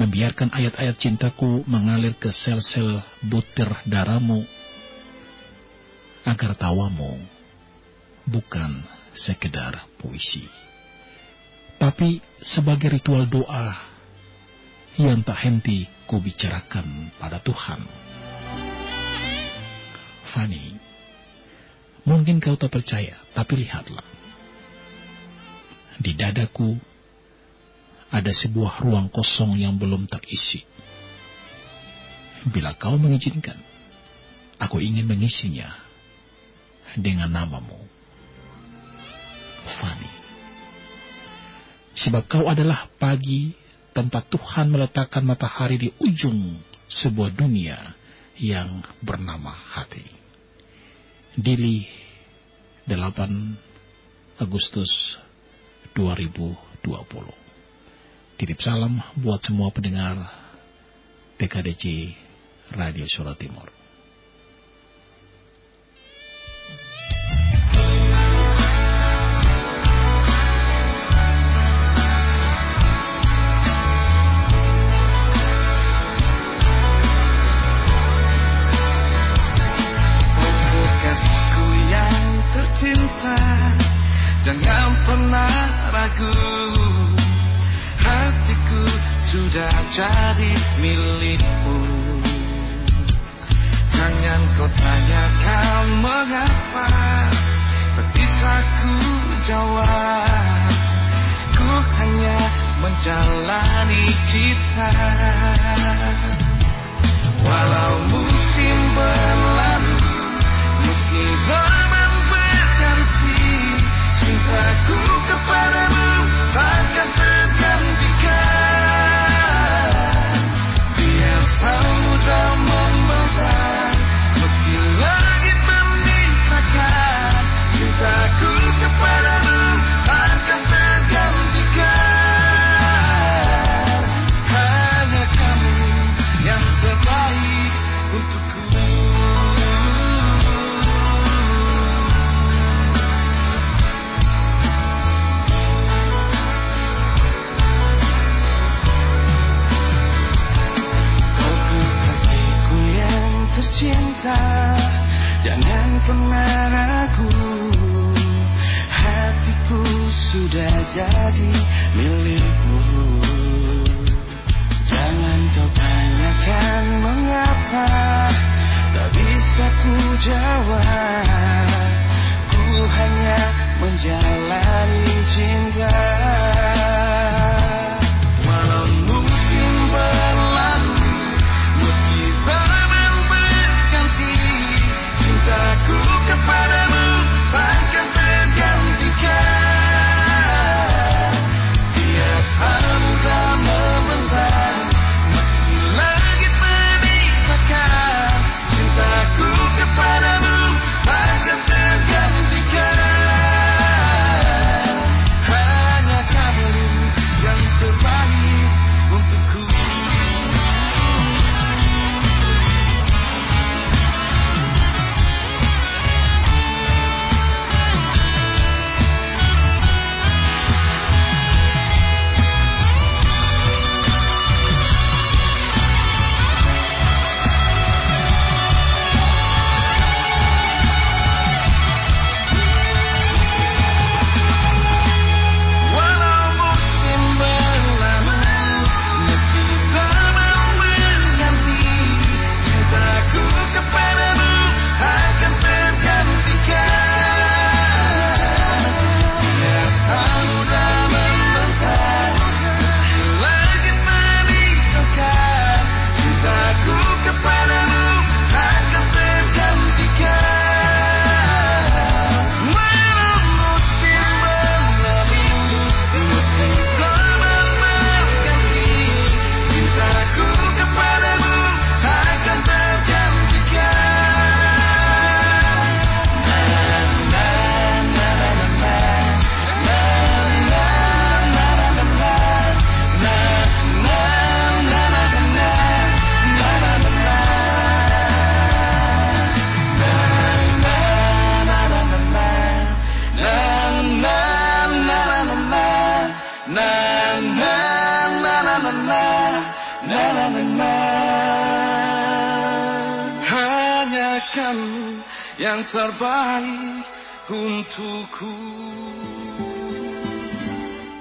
membiarkan ayat-ayat cintaku mengalir ke sel-sel butir darahmu, agar tawamu bukan sekedar puisi, tapi sebagai ritual doa yang tak henti kubicarakan pada Tuhan. Fanny, mungkin kau tak percaya, tapi lihatlah. Di dadaku ada sebuah ruang kosong yang belum terisi. Bila kau mengizinkan, aku ingin mengisinya dengan namamu. Fanny. Sebab kau adalah pagi tempat Tuhan meletakkan matahari di ujung sebuah dunia yang bernama hati. Dili 8 Agustus 2020. Titip salam buat semua pendengar TKDC Radio Solo Timur.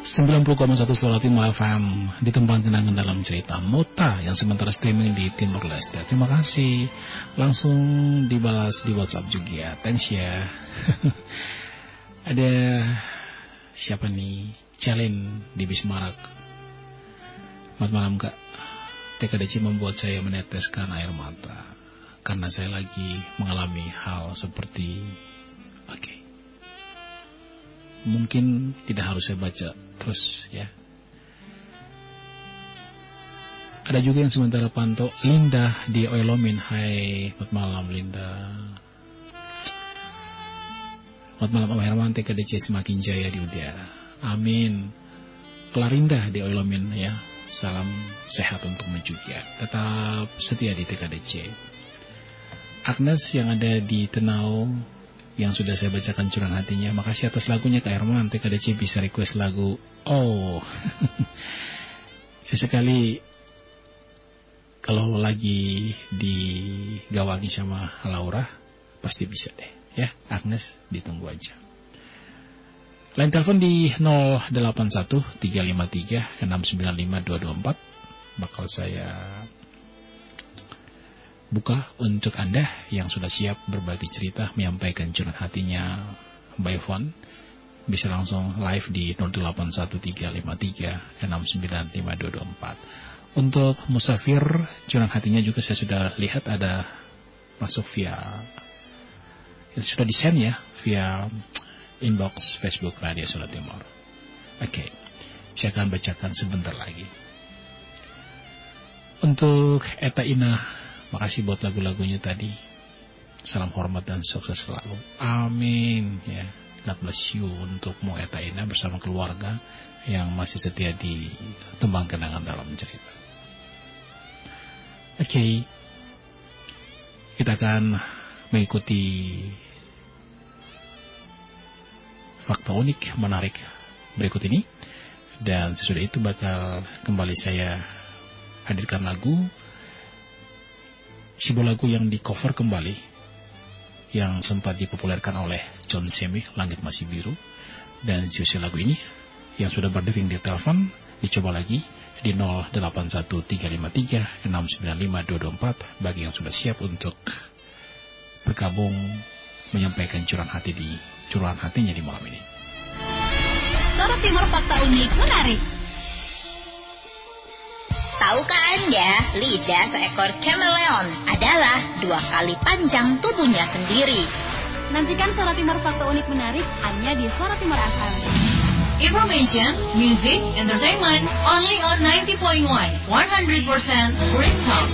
90,1 Suara Timur FM di tempat kenangan dalam cerita Mota yang sementara streaming di Timur Leste. Terima kasih. Langsung dibalas di WhatsApp juga. Thanks ya. Ada siapa nih? Chalin di Bismarak. Selamat malam kak. TKDC membuat saya meneteskan air mata karena saya lagi mengalami hal seperti. Mungkin tidak harus saya baca terus ya. Ada juga yang sementara pantau Linda di Oilomin. Hai, selamat malam Linda. Selamat malam Om Herman TKDC semakin jaya di udara. Amin. Klarinda di Oilomin ya. Salam sehat untuk menjuga. Tetap setia di TKDC. Agnes yang ada di Tenau yang sudah saya bacakan curang hatinya. Makasih atas lagunya Kak Herman. TKDC bisa request lagu Oh. Sesekali kalau lagi digawangi sama Laura pasti bisa deh ya. Agnes ditunggu aja. Lain telepon di 081 353 695 224 bakal saya buka untuk Anda yang sudah siap berbagi cerita menyampaikan curhat hatinya by phone bisa langsung live di 081353695224 untuk musafir curhat hatinya juga saya sudah lihat ada masuk via itu sudah desain ya via inbox Facebook Radio Solo Timur. Oke okay. saya akan bacakan sebentar lagi. Untuk Eta Ina Makasih buat lagu-lagunya tadi. Salam hormat dan sukses selalu. Amin. Ya, God bless you untukmu Eta Ina bersama keluarga yang masih setia di tembang kenangan dalam cerita. Oke, okay. kita akan mengikuti fakta unik menarik berikut ini dan sesudah itu bakal kembali saya hadirkan lagu sebuah lagu yang di cover kembali yang sempat dipopulerkan oleh John Semi, Langit Masih Biru dan sisi lagu ini yang sudah berdering di telepon dicoba lagi di 081353695224 bagi yang sudah siap untuk bergabung menyampaikan curahan hati di curahan hatinya di malam ini. Sorot Timur Fakta Unik menarik. Tahukah Anda, lidah seekor kameleon adalah dua kali panjang tubuhnya sendiri. Nantikan Suara Timur Fakta Unik menarik hanya di Suara Timur FM. Information, music, entertainment, only on 90.1, 100% great song.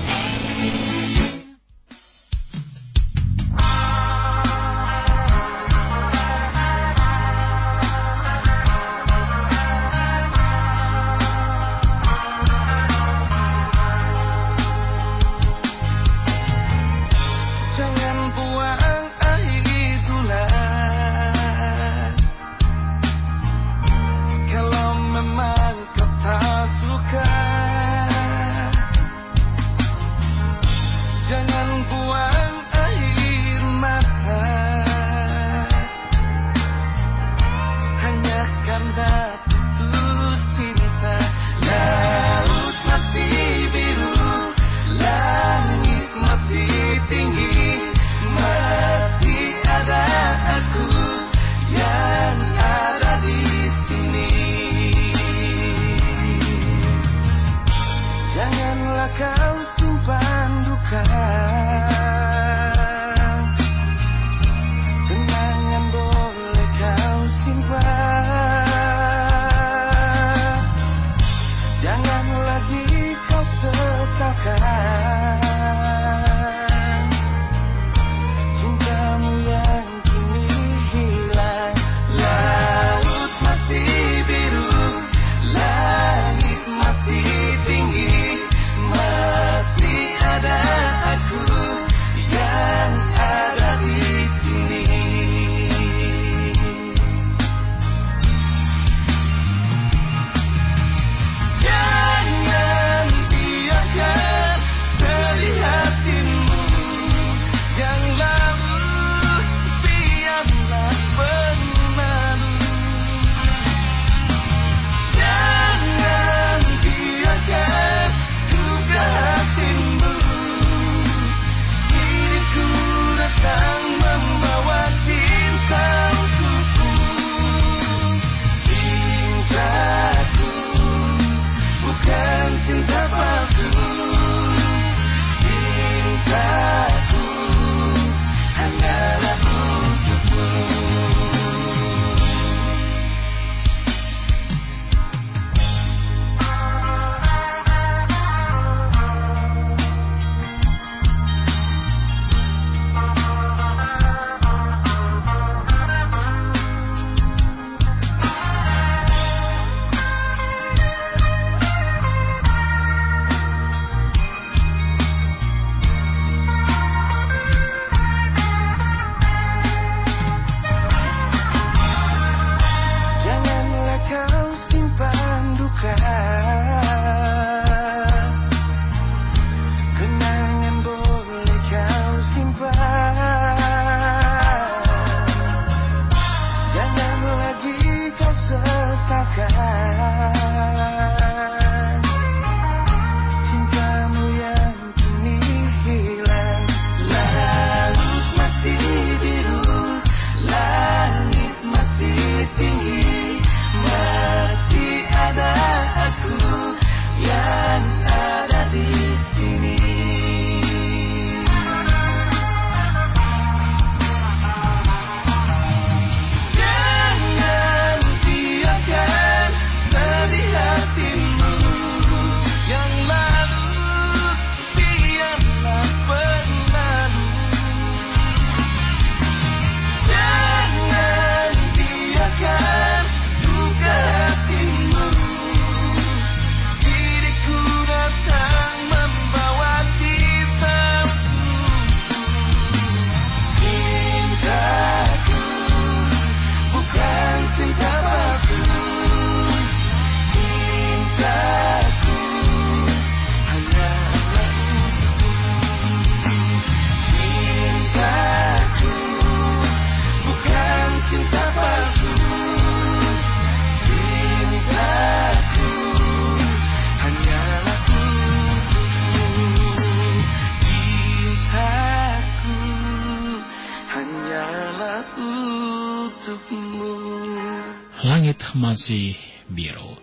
Masih biru.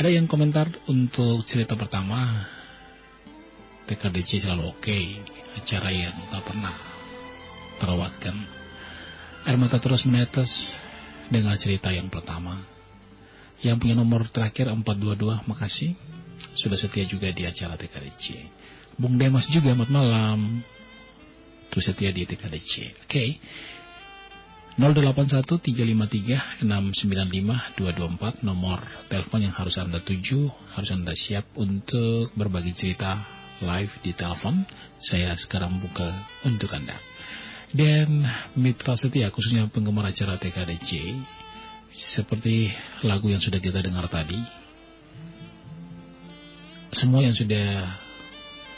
Ada yang komentar untuk cerita pertama TKDC selalu oke, acara yang tak pernah terlewatkan. Air mata terus menetes dengan cerita yang pertama. Yang punya nomor terakhir 422, makasih. Sudah setia juga di acara TKDC. Bung Demas juga, selamat malam. Terus setia di TKDC. Oke. Okay. 081353695224 nomor telepon yang harus Anda tuju, harus Anda siap untuk berbagi cerita live di telepon. Saya sekarang buka untuk Anda. Dan mitra setia khususnya penggemar acara TKDC seperti lagu yang sudah kita dengar tadi semua yang sudah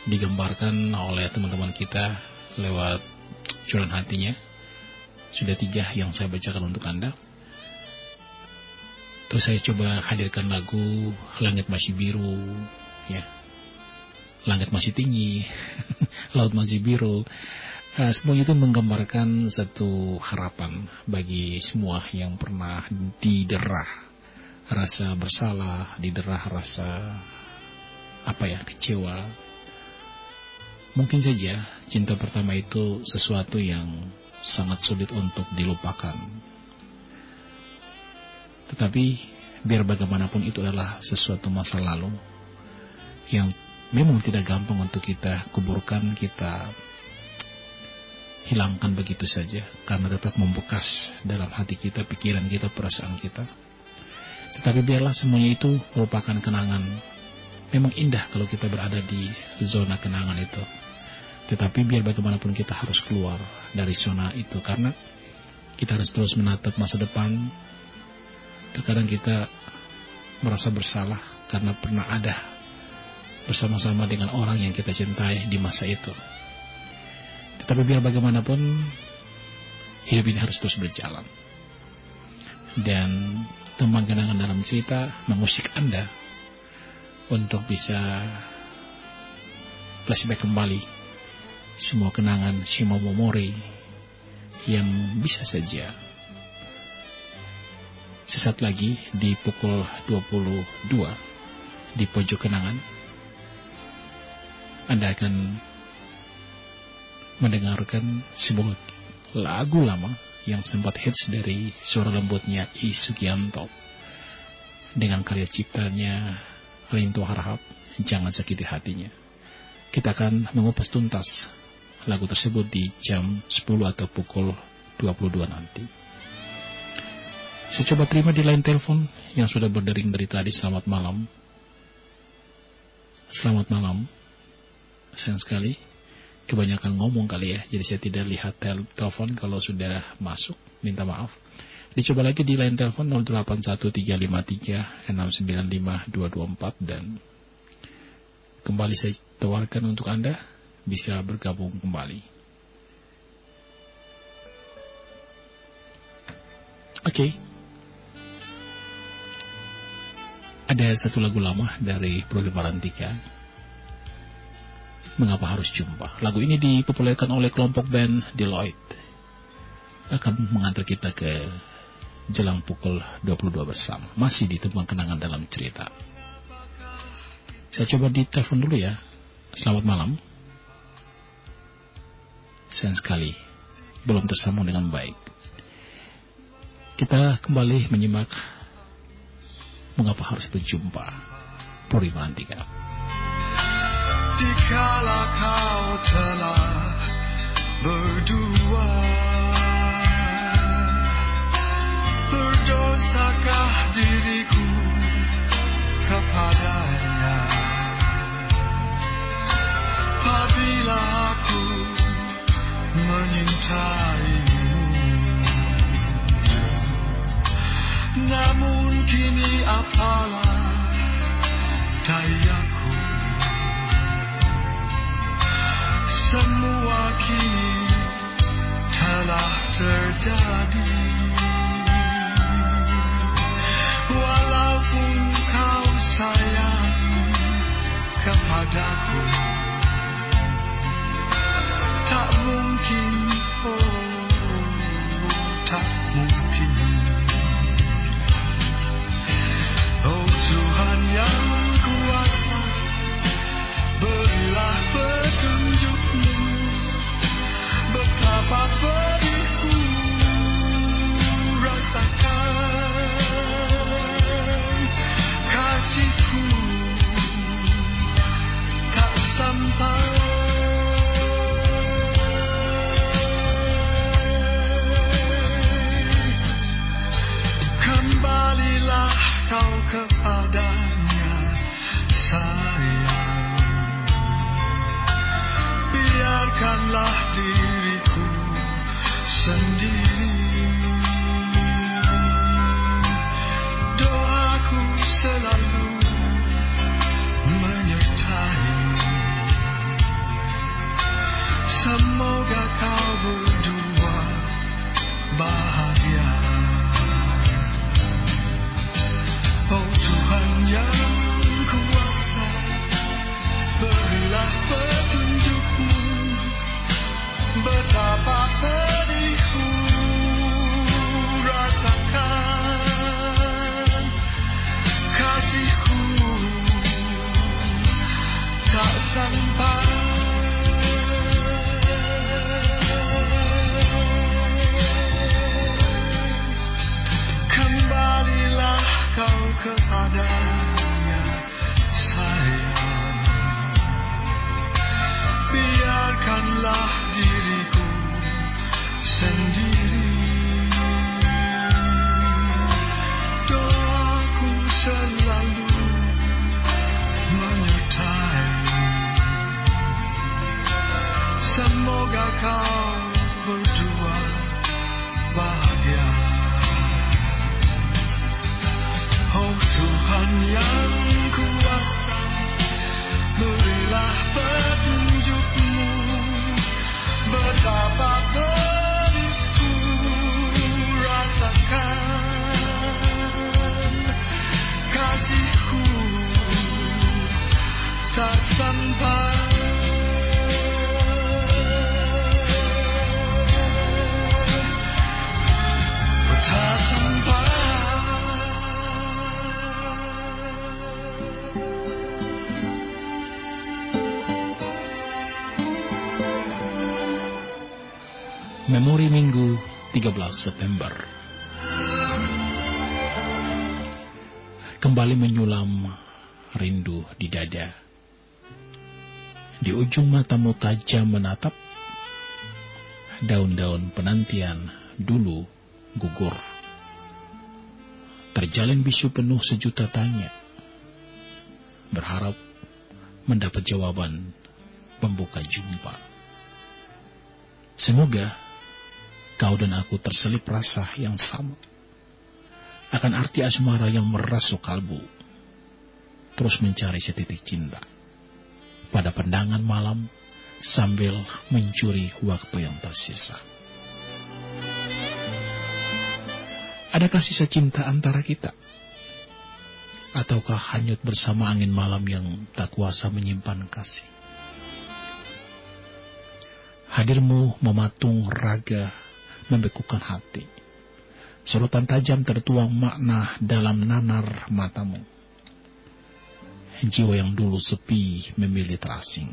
digambarkan oleh teman-teman kita lewat curahan hatinya sudah tiga yang saya bacakan untuk Anda. Terus saya coba hadirkan lagu Langit Masih Biru ya. Langit Masih Tinggi Laut Masih Biru. Nah, semuanya itu menggambarkan satu harapan bagi semua yang pernah diderah rasa bersalah, diderah rasa apa ya, kecewa. Mungkin saja cinta pertama itu sesuatu yang sangat sulit untuk dilupakan. Tetapi biar bagaimanapun itu adalah sesuatu masa lalu yang memang tidak gampang untuk kita kuburkan, kita hilangkan begitu saja karena tetap membekas dalam hati kita, pikiran kita, perasaan kita. Tetapi biarlah semuanya itu merupakan kenangan. Memang indah kalau kita berada di zona kenangan itu. Tetapi biar bagaimanapun kita harus keluar dari zona itu karena kita harus terus menatap masa depan. Terkadang kita merasa bersalah karena pernah ada bersama-sama dengan orang yang kita cintai di masa itu. Tapi biar bagaimanapun hidup ini harus terus berjalan. Dan teman kenangan dalam cerita mengusik Anda untuk bisa flashback kembali semua kenangan, semua memori yang bisa saja sesaat lagi di pukul 22 di pojok kenangan Anda akan mendengarkan sebuah lagu lama yang sempat hits dari suara lembutnya I Sugianto dengan karya ciptanya Rinto Harahap Jangan Sakiti Hatinya. Kita akan mengupas tuntas lagu tersebut di jam 10 atau pukul 22 nanti. Saya coba terima di line telepon yang sudah berdering dari tadi. Selamat malam. Selamat malam. Sayang sekali kebanyakan ngomong kali ya, jadi saya tidak lihat tel telepon kalau sudah masuk, minta maaf. Dicoba lagi di line telepon 081353695224 dan kembali saya tawarkan untuk Anda bisa bergabung kembali. Oke. Okay. Ada satu lagu lama dari Brody Marantika Mengapa harus jumpa? Lagu ini dipopulerkan oleh kelompok band Deloitte. Akan mengantar kita ke jelang pukul 22 bersama. Masih di tempat kenangan dalam cerita. Saya coba di telepon dulu ya. Selamat malam. Sayang sekali, belum tersambung dengan baik. Kita kembali menyimak mengapa harus berjumpa. Puri Malantika. Dikala kau telah berdua kini apalah dayaku? Semua kini telah terjadi. Walaupun kau sayang kepadaku Tak mungkin, Lupakanlah diriku sendiri ujung matamu tajam menatap Daun-daun penantian dulu gugur Terjalin bisu penuh sejuta tanya Berharap mendapat jawaban pembuka jumpa Semoga kau dan aku terselip rasa yang sama. Akan arti asmara yang merasuk kalbu. Terus mencari setitik cinta. Pada pandangan malam sambil mencuri waktu yang tersisa. Adakah sisa cinta antara kita? Ataukah hanyut bersama angin malam yang tak kuasa menyimpan kasih? Hadirmu mematung raga, membekukan hati. Sorotan tajam tertuang makna dalam nanar matamu. Jiwa yang dulu sepi memilih terasing.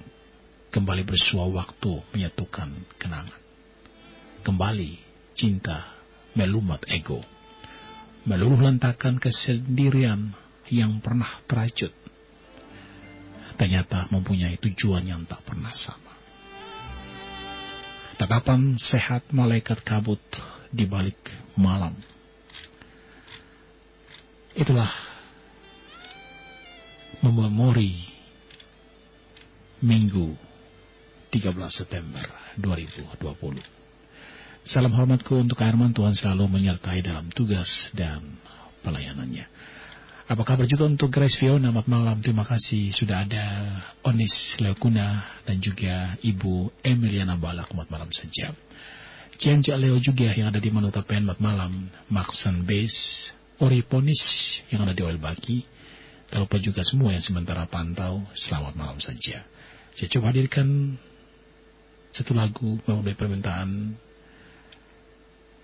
Kembali bersua waktu menyatukan kenangan. Kembali cinta melumat ego. Meluluh lantakan kesendirian yang pernah teracut. Ternyata mempunyai tujuan yang tak pernah sama. Tatapan sehat malaikat kabut di balik malam. Itulah memori Minggu 13 September 2020. Salam hormatku untuk Arman Tuhan selalu menyertai dalam tugas dan pelayanannya. Apa kabar juga untuk Grace Fiona, selamat malam. Terima kasih sudah ada Onis Leokuna dan juga Ibu Emiliana Balak, selamat malam saja. Cianca Leo juga yang ada di Manutapen, selamat malam. Maxon Base, Ori Ponis yang ada di Oil Baki. Tak lupa juga semua yang sementara pantau, selamat malam saja. Saya coba hadirkan satu lagu memenuhi permintaan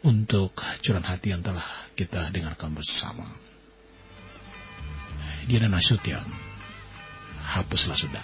untuk curahan hati yang telah kita dengarkan bersama. Diana Nasution. Hapuslah sudah.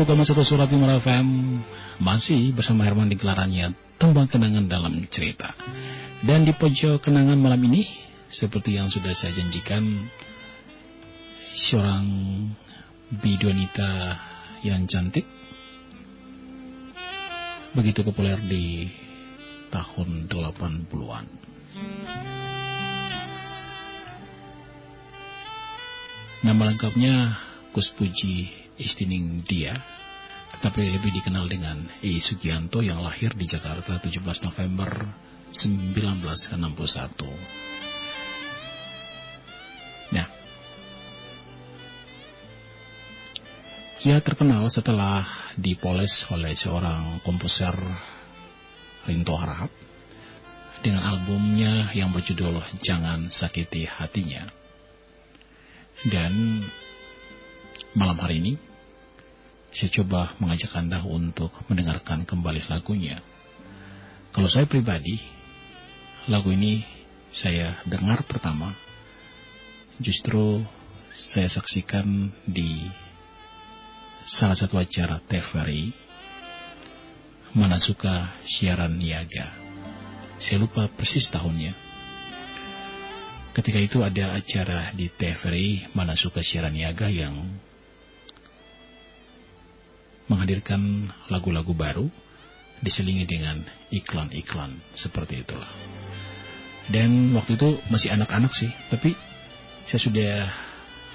Surat Timur FM Masih bersama Herman di gelarannya Tembang Kenangan dalam Cerita. Dan di pojok kenangan malam ini Seperti yang sudah saya janjikan Seorang bidonita yang cantik Begitu populer di tahun 80-an Nama lengkapnya Kus Puji Istining Dia, tapi lebih dikenal dengan E. Sugianto yang lahir di Jakarta 17 November 1961. Nah, ia terkenal setelah dipoles oleh seorang komposer Rinto Harahap dengan albumnya yang berjudul Jangan Sakiti Hatinya. Dan malam hari ini saya coba mengajak Anda untuk mendengarkan kembali lagunya. Kalau saya pribadi, lagu ini saya dengar pertama, justru saya saksikan di salah satu acara TVRI, mana suka siaran niaga. Saya lupa persis tahunnya. Ketika itu ada acara di TVRI, mana suka siaran niaga yang menghadirkan lagu-lagu baru diselingi dengan iklan-iklan seperti itulah. Dan waktu itu masih anak-anak sih, tapi saya sudah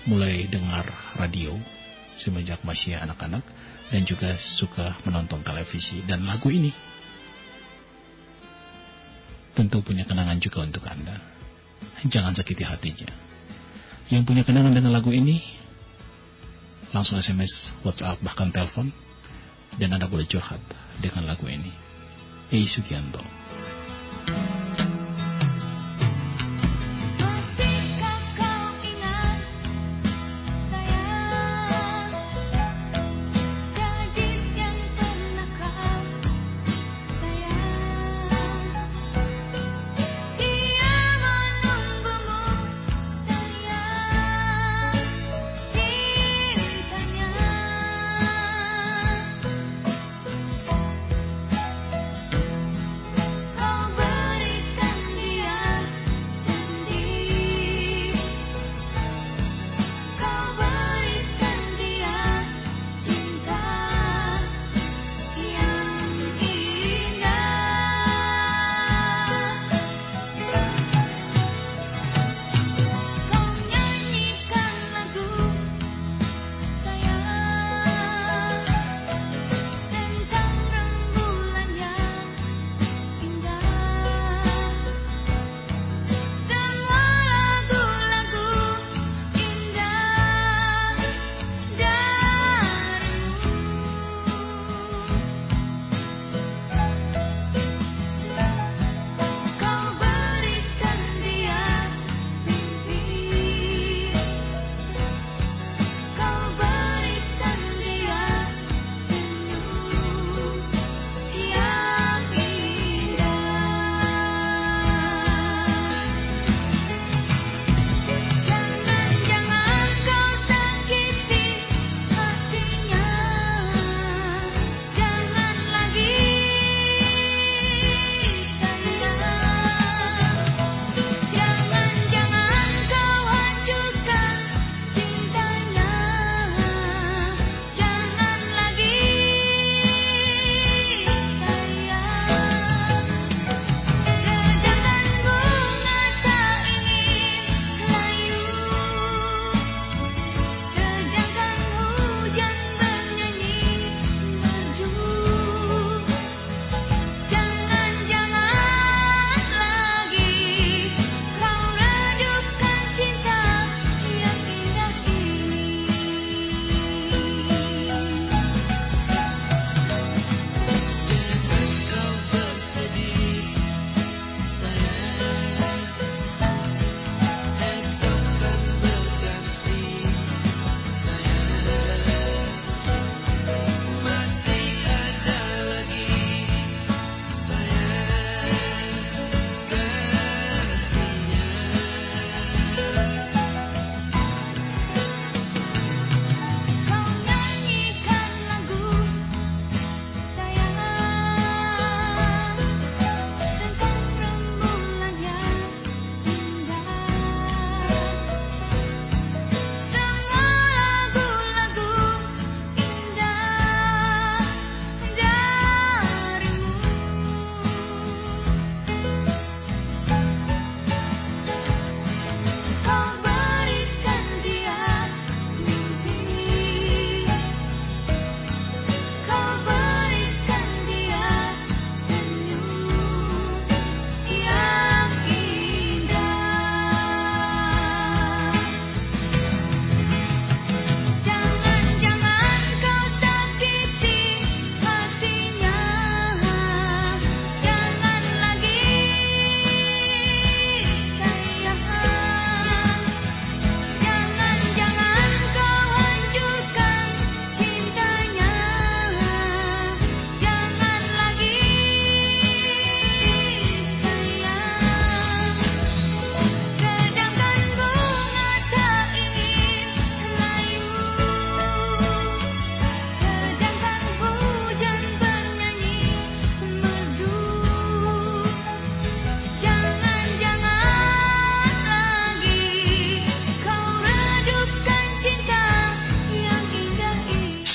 mulai dengar radio semenjak masih anak-anak dan juga suka menonton televisi dan lagu ini tentu punya kenangan juga untuk Anda. Jangan sakiti hatinya. Yang punya kenangan dengan lagu ini langsung SMS, WhatsApp, bahkan telepon dan Anda boleh curhat dengan lagu ini. Ei Sugianto. Kau beri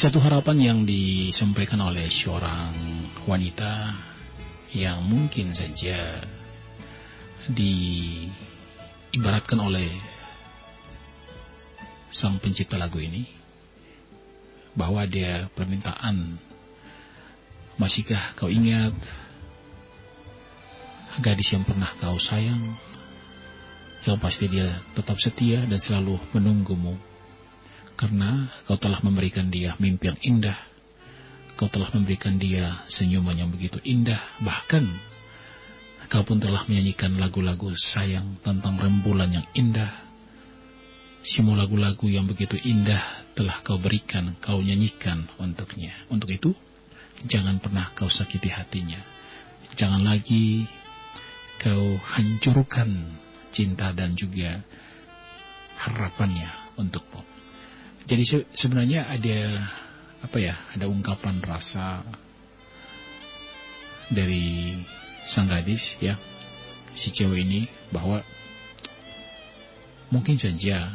satu harapan yang disampaikan oleh seorang wanita yang mungkin saja diibaratkan oleh sang pencipta lagu ini bahwa dia permintaan masihkah kau ingat gadis yang pernah kau sayang? Yang pasti dia tetap setia dan selalu menunggumu karena kau telah memberikan dia mimpi yang indah. Kau telah memberikan dia senyuman yang begitu indah. Bahkan kau pun telah menyanyikan lagu-lagu sayang tentang rembulan yang indah. Semua lagu-lagu yang begitu indah telah kau berikan, kau nyanyikan untuknya. Untuk itu, jangan pernah kau sakiti hatinya. Jangan lagi kau hancurkan cinta dan juga harapannya untukmu. Jadi se sebenarnya ada apa ya? Ada ungkapan rasa dari sang gadis ya, si cewek ini bahwa mungkin saja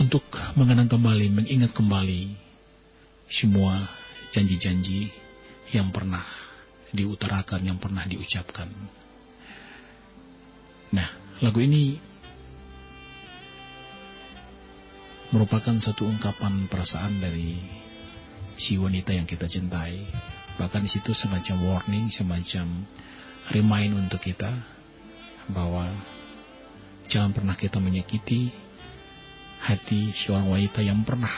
untuk mengenang kembali, mengingat kembali semua janji-janji yang pernah diutarakan, yang pernah diucapkan. Nah, lagu ini merupakan satu ungkapan perasaan dari si wanita yang kita cintai. Bahkan di situ semacam warning, semacam remind untuk kita bahwa jangan pernah kita menyakiti hati seorang wanita yang pernah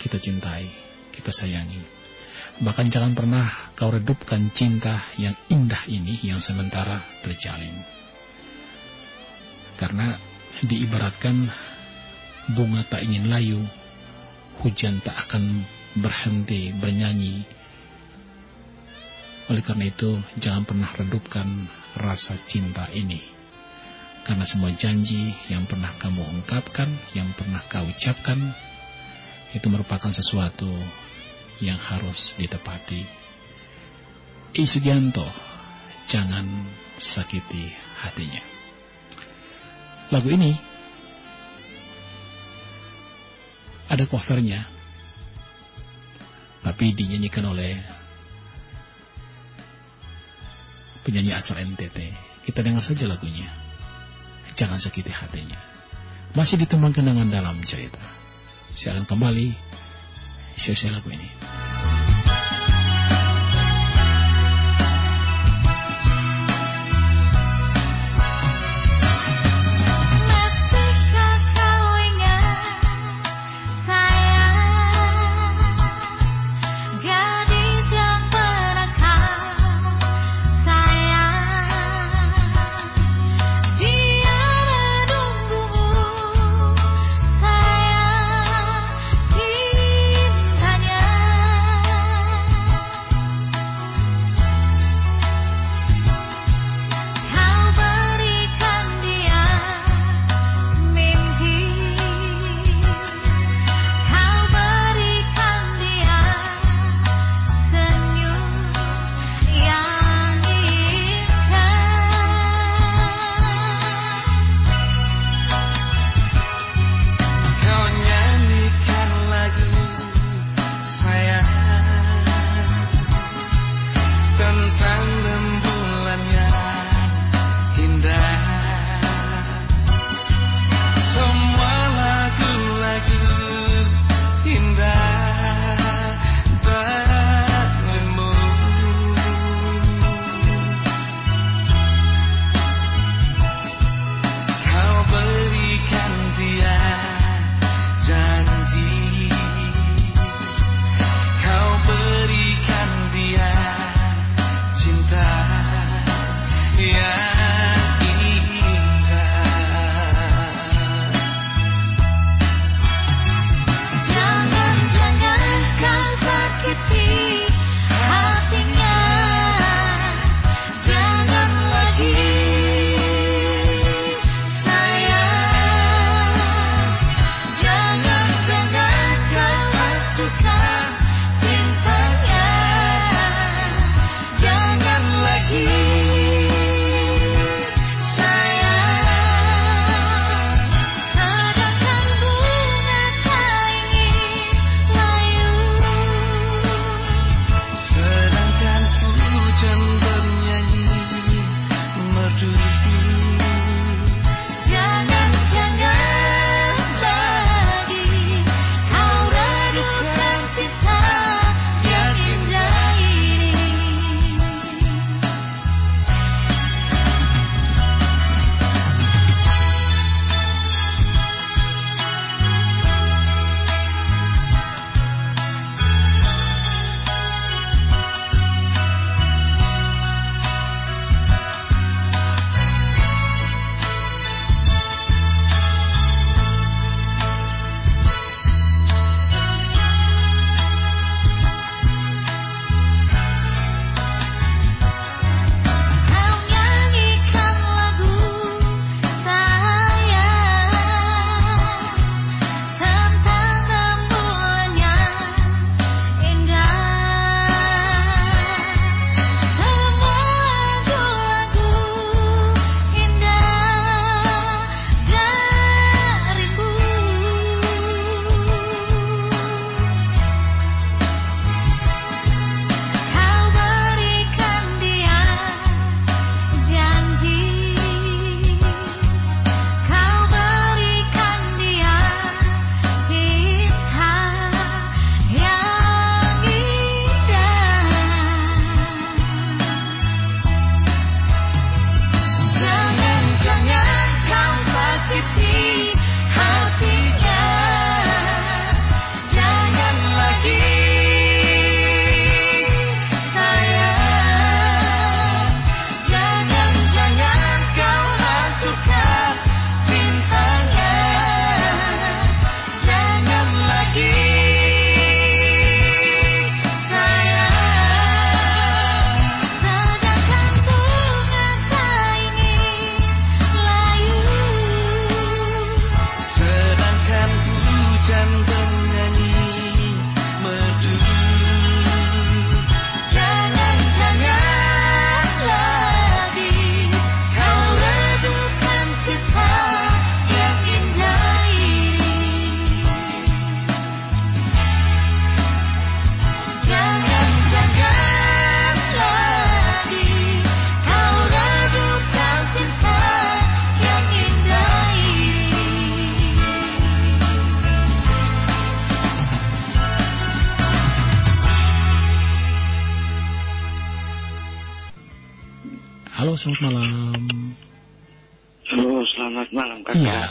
kita cintai, kita sayangi. Bahkan jangan pernah kau redupkan cinta yang indah ini yang sementara terjalin. Karena diibaratkan bunga tak ingin layu, hujan tak akan berhenti bernyanyi. Oleh karena itu, jangan pernah redupkan rasa cinta ini. Karena semua janji yang pernah kamu ungkapkan, yang pernah kau ucapkan, itu merupakan sesuatu yang harus ditepati. I Sugianto, jangan sakiti hatinya. Lagu ini ada covernya, tapi dinyanyikan oleh penyanyi asal NTT. Kita dengar saja lagunya. Jangan sakiti hatinya. Masih ditemang kenangan dalam cerita. Saya akan kembali Selesai lagu ini. Sayang, cintanya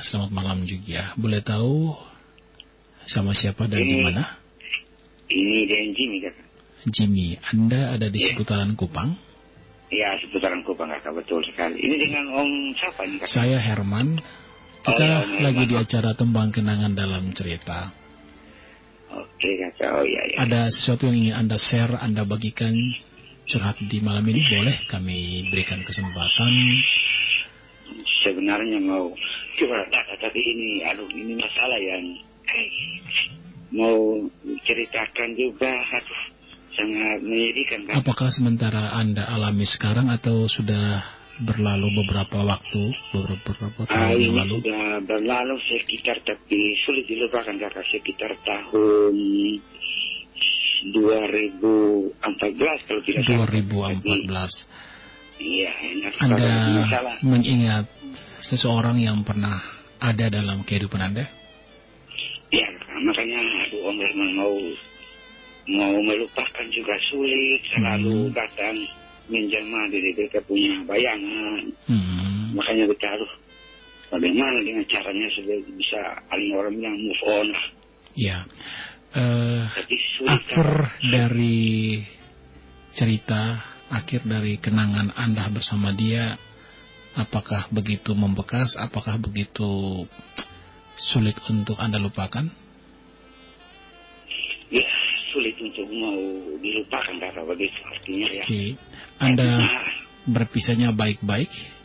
selamat malam juga. Boleh tahu sama siapa dan di mana? Ini Dan Jimmy kakak. Jimmy, Anda ada di Iya. seputaran Kupang. Ya, seputaran Kupang kakak, betul sekali. Ini dengan Om siapa nih kakak? Saya Herman. Kita Oh, ya, lagi Herman. di acara Tembang Kenangan dalam cerita. Oke kakak, oh iya iya. Ada sesuatu yang ingin Anda share, Anda bagikan curhat di malam ini, boleh kami berikan kesempatan. Sebenarnya mau curhat kakak, tapi ini, aduh, ini masalah yang eh, mau ceritakan juga, aduh, sangat menyedihkan kakak. Apakah sementara Anda alami sekarang atau sudah berlalu beberapa waktu, beberapa, beberapa Ah, tahun yang ini lalu? sudah berlalu sekitar tapi sulit dilupakan kakak sekitar tahun 2014 kalau tidak salah. 2014. Iya, Anda masalah. mengingat seseorang yang pernah ada dalam kehidupan Anda? Ya, makanya aduh Om mau mau melupakan juga sulit, selalu Hmm. datang menjelma diri kita punya bayangan. Hmm. Makanya kita harus bagaimana dengan caranya supaya bisa paling orang bilang move on lah. Ya. Sulit akhir Kakak. dari cerita, akhir dari kenangan Anda bersama dia, apakah begitu membekas? Apakah begitu sulit untuk Anda lupakan? Ya, sulit untuk mau dilupakan kakak begitu artinya ya. Oke. Anda berpisahnya baik-baik?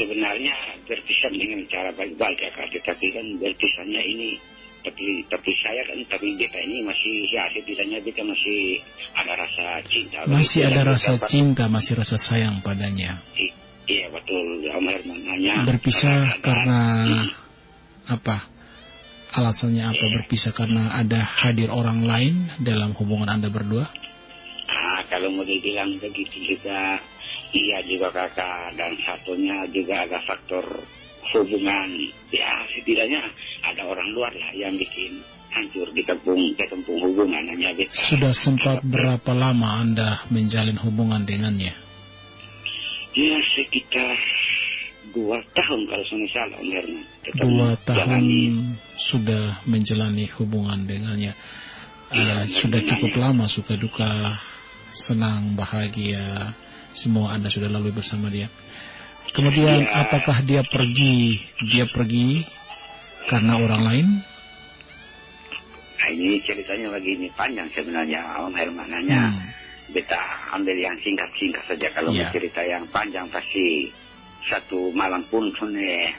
sebenarnya berpisah dengan cara baik-baik ya Kak. Tetapi kan berpisahnya ini tapi tapi saya kan tapi beta ini masih ya setidaknya beta masih ada rasa cinta. Masih ada rasa cinta, masih rasa sayang padanya. I- Iya betul Om Herman hanya Berpisah karena Hmm. apa? Alasannya apa berpisah karena ada hadir orang lain dalam hubungan Anda berdua? Ah, kalau mau dibilang begitu juga iya juga kakak dan satunya juga ada faktor hubungan ya setidaknya ada orang luar lah yang bikin hancur di kampung di kampung hubungan hanya beta Sudah sempat berapa lama Anda menjalin hubungan dengannya? Ya sekitar dua tahun kalau saya salah Om Herman. Dua tahun menjalani. sudah menjalani hubungan dengannya. Iya, Eh, sudah cukup ya. lama suka duka, senang, bahagia, semua Anda sudah lalui bersama dia. Kemudian Iya. apakah dia pergi? Dia pergi karena orang lain? Nah, ini ceritanya begini panjang sebenarnya Om Herman hanya Hmm. beta ambil yang singkat-singkat saja kalau Iya. mau cerita yang panjang pasti satu malam pun sone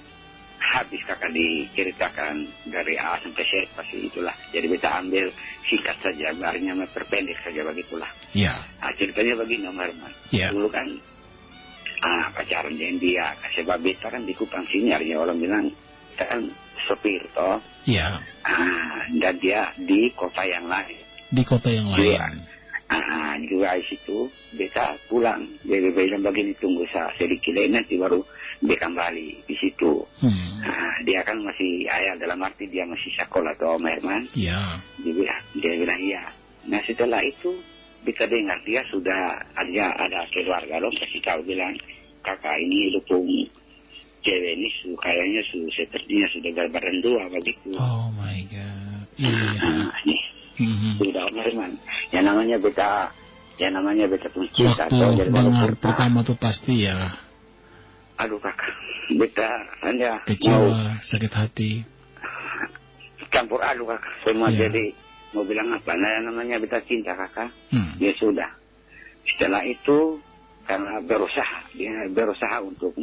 habis kakak diceritakan dari A sampai Z pasti itulah jadi beta ambil singkat saja biarnya memperpendek saja begitulah Ya, nah, ceritanya begini Om Herman ya. dulu kan ah, pacaran dengan dia. Sebab beta kan di Kupang sini artinya orang bilang. Kita kan sopir toh. Ya, ah, dan dia di kota yang lain. Di kota yang Iya. lain. ah, juga di situ beta pulang. Dia bilang begini tunggu saya sedikit lagi nanti baru dia kembali di situ. Hmm. ah, dia kan masih ayah dalam arti dia masih sekolah toh Om Herman. Ya, dia bilang, dia bilang iya. Nah setelah itu kita dengar dia sudah ada ada keluarga dong kasih tahu bilang kakak ini dukung cewek ini su, kayaknya su, sepertinya sudah berbadan dua begitu. oh my god. Iya. Nah, nih Mhm. sudah Herman. Yang namanya beta yang namanya beta pun cinta Waktu dengar pertama tuh pasti ya Aduh kakak, beta mau kecewa, sakit hati. campur aduk kakak. Semua Iya. jadi mau bilang apa? Nah namanya beta cinta kakak. Hmm. ya sudah. Setelah itu karena berusaha, dia berusaha untuk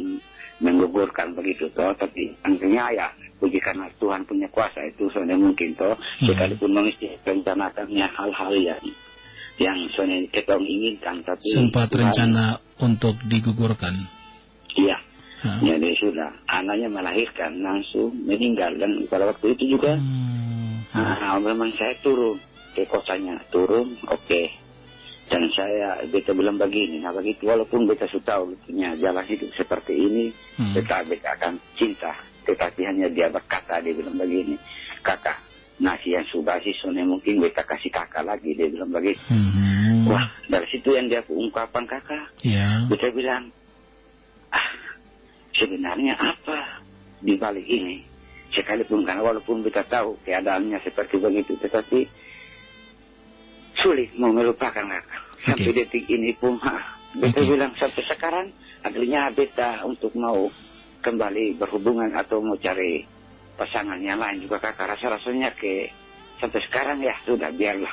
menggugurkan begitu toh, tapi tentunya ya puji karena Tuhan punya kuasa itu soalnya mungkin toh, Hmm. sekalipun mesti rencanakannya hal-hal yang yang soalnya kita inginkan, tapi Sempat Tuhan- rencana untuk digugurkan. Iya, Hah? jadi sudah. Anaknya melahirkan langsung meninggal dan pada waktu itu juga Hmm. Ah, memang saya turun ke kotanya, turun, oke. Dan saya, beta bilang begini, nah begitu, walaupun beta sudah tahu punya jalan hidup seperti ini, Hmm. beta, beta akan cinta. Tetapi hanya dia berkata, dia bilang begini, kakak, nasi yang sudah sih, soalnya mungkin beta kasih kakak lagi, dia bilang begitu. Hmm. Wah, dari situ yang dia ungkapan kakak. Ya. Kita bilang, ah, sebenarnya apa di balik ini? Sekalipun karena walaupun kita tahu keadaannya seperti begitu, tetapi sulit mau melupakan kakak. Sampai detik ini pun, ah, beta Oke. bilang sampai sekarang akhirnya beta untuk mau kembali berhubungan atau mau cari pasangan yang lain juga kakak rasa-rasanya ke sampai sekarang ya sudah biarlah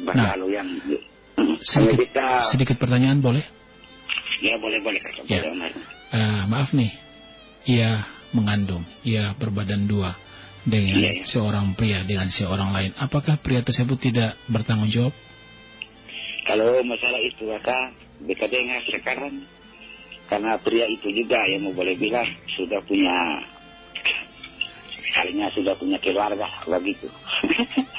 berlalu yang hanya Sedikit, kita sedikit pertanyaan boleh? ya boleh boleh kakak Ya. boleh. Eh, maaf nih, ia mengandung, ia berbadan dua dengan Iya, iya. seorang pria dengan seorang lain. Apakah pria tersebut tidak bertanggung jawab? Kalau masalah itu kita dengar sekarang karena pria itu juga yang mau boleh bilang sudah punya kalinya sudah punya keluarga begitu.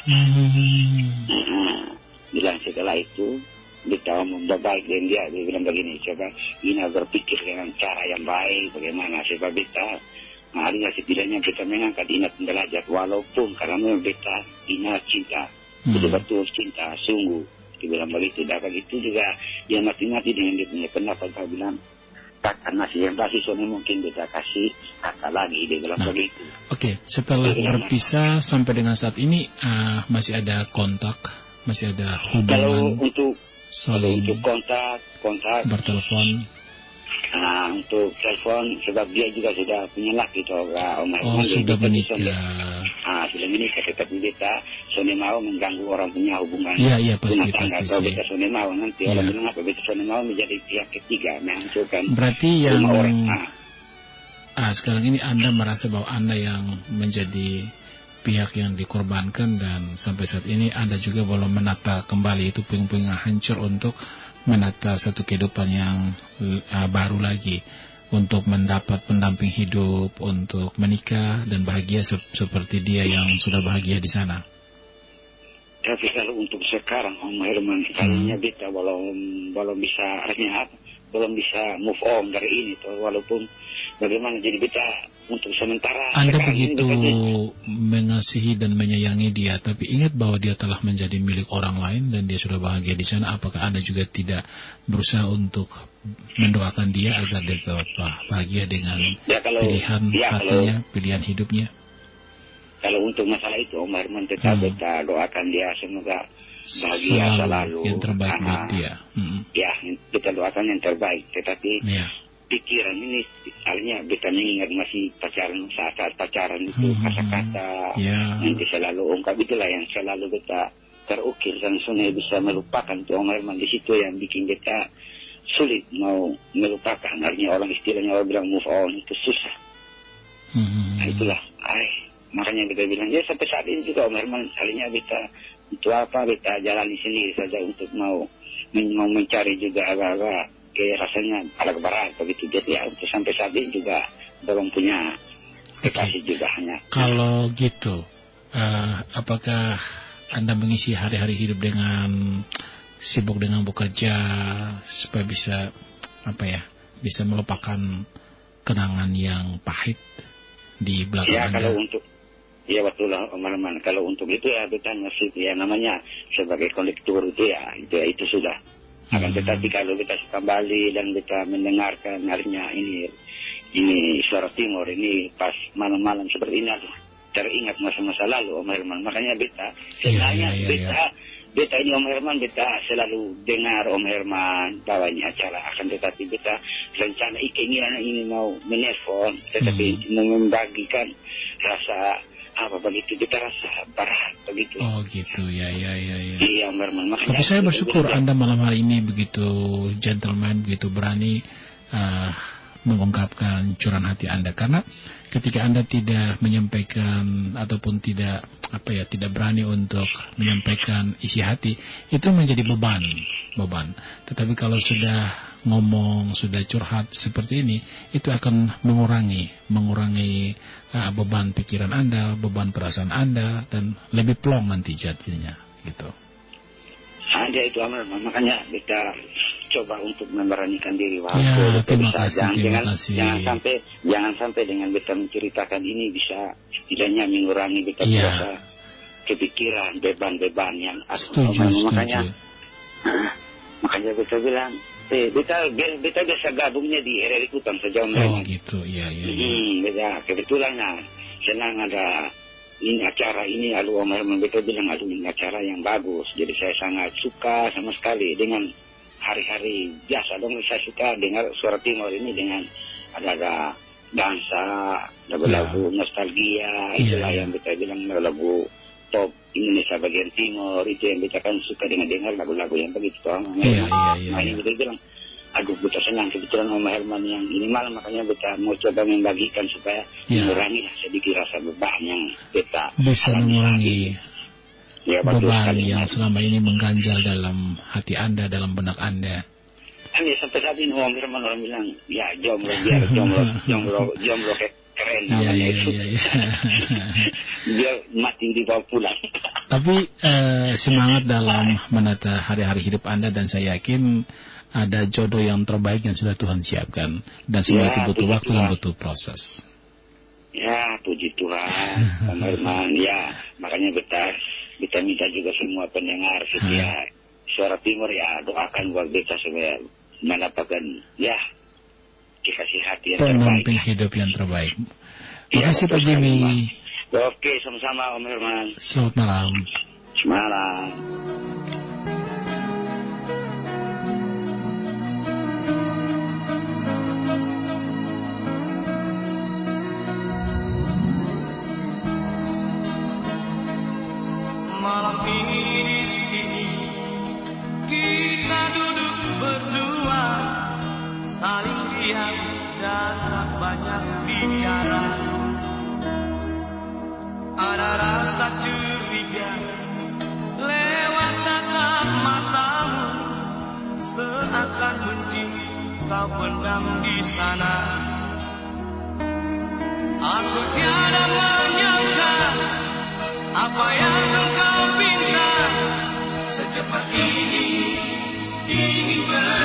Hmm. Nah, bilang setelah itu kita ngomong baik dan dia dia bilang begini coba Ina berpikir dengan cara yang baik bagaimana sebab kita Marinya setidaknya kita mengangkat Ina penderajat walaupun karena kita Ina cinta Hmm. betul-betul cinta sungguh dia bilang begitu dan begitu juga dia mati-mati dengan dia punya pendapat dia bilang kakak nasi yang kasih soalnya mungkin kita kasih kakak lagi dia bilang Nah. begitu Oke, setelah berpisah sampai dengan saat ini eh, masih ada kontak, masih ada kalau hubungan untuk kalau saling untuk kontak kontak bertelepon. Nah, untuk telepon sebab dia juga sudah punya laki toh Kak Om Oh, sudah menikah. Ah, sudah menikah tetapi kita Sony mau mengganggu orang punya hubungan Iya, iya, pasti, rumah tangga. pasti Kalau kita Sony mau nanti Iya. orang bilang apa kita Sony mau menjadi pihak ketiga menghancurkan Berarti yang orang. Ah, ah, sekarang ini Anda merasa bahwa Anda yang menjadi pihak yang dikorbankan dan sampai saat ini Anda juga belum menata kembali itu puing-puing hancur untuk menata satu kehidupan yang eh, baru lagi untuk mendapat pendamping hidup, untuk menikah dan bahagia sep- seperti dia yang sudah bahagia di sana. tapi kalau untuk sekarang Om Herman kayaknya kita belum belum bisa artinya apa? Belum bisa move on dari ini toh walaupun bagaimana jadi kita untuk sementara Anda begitu mengasihi dan menyayangi dia, tapi ingat bahwa dia telah menjadi milik orang lain dan dia sudah bahagia di sana. Apakah Anda juga tidak berusaha untuk mendoakan dia agar dia tetap bahagia dengan ya kalau pilihan ya kalau hatinya, pilihan hidupnya? Kalau untuk masalah itu Om Herman tetap Hmm. kita doakan dia semoga bahagia selalu. yang terbaik buat Ah, dia. Mm-mm. Ya, kita doakan yang terbaik. Tetapi Ya. pikiran ini artinya kita mengingat masih pacaran saat-saat pacaran itu Hmm. kata-kata Ya. nanti selalu ungkap itulah yang selalu kita terukir dan sungai bisa melupakan tuh Om Herman di situ yang bikin kita sulit mau melupakan artinya orang istilahnya orang bilang move on itu susah Mhm. Nah, itulah, ay, makanya kita bilang ya sampai saat ini juga Om Herman kalinya kita untuk apa kita jalani sendiri saja untuk mau mau mencari juga agak-agak kayak rasanya ada kebarat begitu jadi ya untuk sampai saat ini juga belum punya. Kekasih juga hanya. Kalau gitu, eh, apakah Anda mengisi hari-hari hidup dengan sibuk dengan bekerja supaya bisa apa ya, bisa melupakan kenangan yang pahit di belakang ya Anda? kalau untuk ya betul lah Om Herman kalau untuk itu ya kita masih ya namanya sebagai kolektor itu ya itu ya itu sudah. Akan Hmm. tetapi kalau kita kembali dan kita mendengarkan artinya ini ini suara timur ini pas malam-malam seperti ini aduh teringat masa-masa lalu Om Herman. Makanya beta sebenarnya iya, iya, beta beta ini Om Herman beta selalu dengar Om Herman bawanya acara. Akan tetapi beta rencana keinginan ini mau menelpon tetapi Hmm. membagikan rasa apa begitu kita rasa berat begitu. Oh gitu, ya ya ya ya. iya Om Herman. Makanya Tapi saya bersyukur bilang, Anda malam hari ini begitu gentleman, begitu berani uh, mengungkapkan curahan hati Anda. Karena ketika Anda tidak menyampaikan ataupun tidak apa ya tidak berani untuk menyampaikan isi hati itu menjadi beban beban. Tetapi kalau sudah ngomong sudah curhat seperti ini itu akan mengurangi mengurangi uh, beban pikiran Anda beban perasaan Anda dan lebih plong nanti jadinya gitu ada itu Herman makanya kita coba untuk memberanikan diri Ya, waktu terima bisa. kasih, jangan, terima jangan, kasih. jangan sampai jangan sampai dengan kita menceritakan ini bisa setidaknya mengurangi kita merasa kepikiran beban-beban yang aku Setuju, makanya setuju. Nah, makanya beta bilang eh beta beta biasa gabungnya di RRI Kutam sejauh Oh gitu, iya iya. iya. Hmm, beda. Kebetulan nah, senang ada ini acara ini lalu Om Herman beta bilang aduh ini acara yang bagus. Jadi saya sangat suka sama sekali dengan hari-hari biasa dong saya suka dengar suara timur ini dengan ada ada dansa, ada Ya. lagu nostalgia, Iya, itulah iya. yang beta bilang lagu top Indonesia bagian timur itu yang beta kan suka dengan dengar lagu-lagu yang begitu toh. Iya, iya, iya, Nah, iya. beta bilang aduh beta senang kebetulan Om Herman yang ini malam makanya beta mau coba membagikan supaya Ya. mengurangi sedikit rasa beban yang beta Bisa mengurangi ya, beban yang selama ini mengganjal dalam hati Anda, dalam benak Anda. Ya, sampai saat ini Om Herman orang bilang ya jomblo biar jomblo jomblo jomblo kayak keren Iya, namanya iya, itu iya, iya. biar mati dibawa pulang Tapi eh, semangat dalam menata hari-hari hidup Anda dan saya yakin ada jodoh yang terbaik yang sudah Tuhan siapkan dan semua Ya, itu butuh waktu dan Tuhan. butuh proses. Ya, puji Tuhan, Om Herman. Ya, makanya beta, beta minta juga semua pendengar setia suara timur ya doakan buat beta supaya mendapatkan ya dikasih hati yang terbaik. Pendamping hidup yang terbaik. Ya, Makasih Pak betul sekali, Jimmy. Oke, sama-sama Om Herman. Selamat malam. Semalam. Malam rasa curiga lewat tatap matamu seakan benci kau pendam di sana. Aku tiada menyangka apa yang engkau pinta secepat ini ingin berpisah.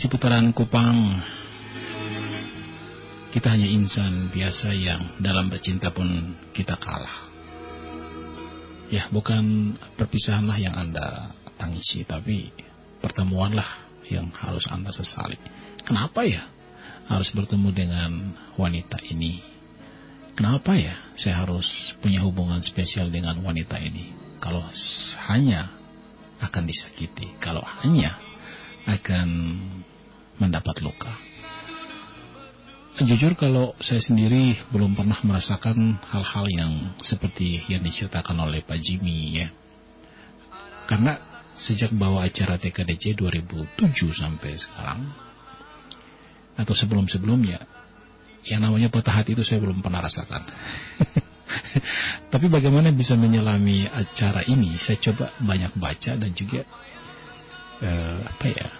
Seputaran Kupang. Kita hanya insan biasa yang dalam bercinta pun kita kalah. Ya, bukan perpisahanlah yang Anda tangisi, tapi pertemuanlah yang harus Anda sesali. Kenapa ya harus bertemu dengan wanita ini? Kenapa ya saya harus punya hubungan spesial dengan wanita ini? Kalau hanya akan disakiti, kalau hanya akan mendapat luka. Jujur kalau saya sendiri belum pernah merasakan hal-hal yang seperti yang diceritakan oleh Pak Jimmy ya. Karena sejak bawa acara TKDC 2007 sampai sekarang atau sebelum-sebelumnya yang namanya patah hati itu saya belum pernah rasakan. Tapi bagaimana bisa menyelami acara ini? Saya coba banyak baca dan juga uh, apa ya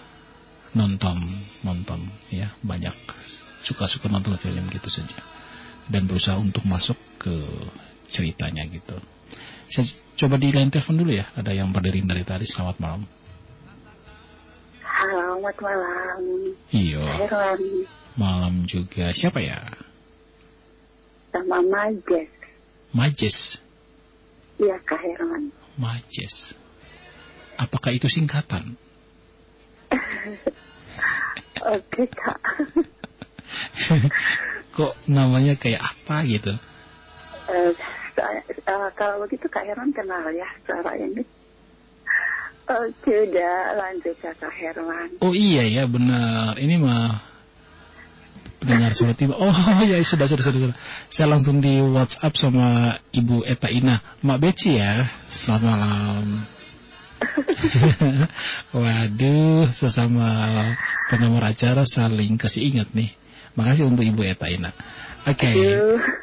nonton nonton ya banyak. Suka-suka nonton film gitu saja. Dan berusaha untuk masuk ke ceritanya gitu. Saya coba di line telepon dulu ya ada yang berdiri dari tadi. Selamat malam. Selamat malam. Iya. Malam juga. Siapa ya? Sama Majes. Majes. Iya Kak Herwan Majes. Apakah itu singkatan Oke kak. Kok namanya kayak apa gitu? Uh, uh, kalau begitu Kak Herman kenal ya suara ini. Oke udah lanjut ya Kak Herman. Oh iya ya benar. Ini mah pendengar suara tiba. Oh ya sudah, sudah sudah sudah. Saya langsung di WhatsApp sama Ibu Eta Ina. Mak Beci ya. Selamat malam. Waduh, sesama pennomor acara saling kasih ingat nih. Makasih untuk Ibu Eta Ina. Oke, okay.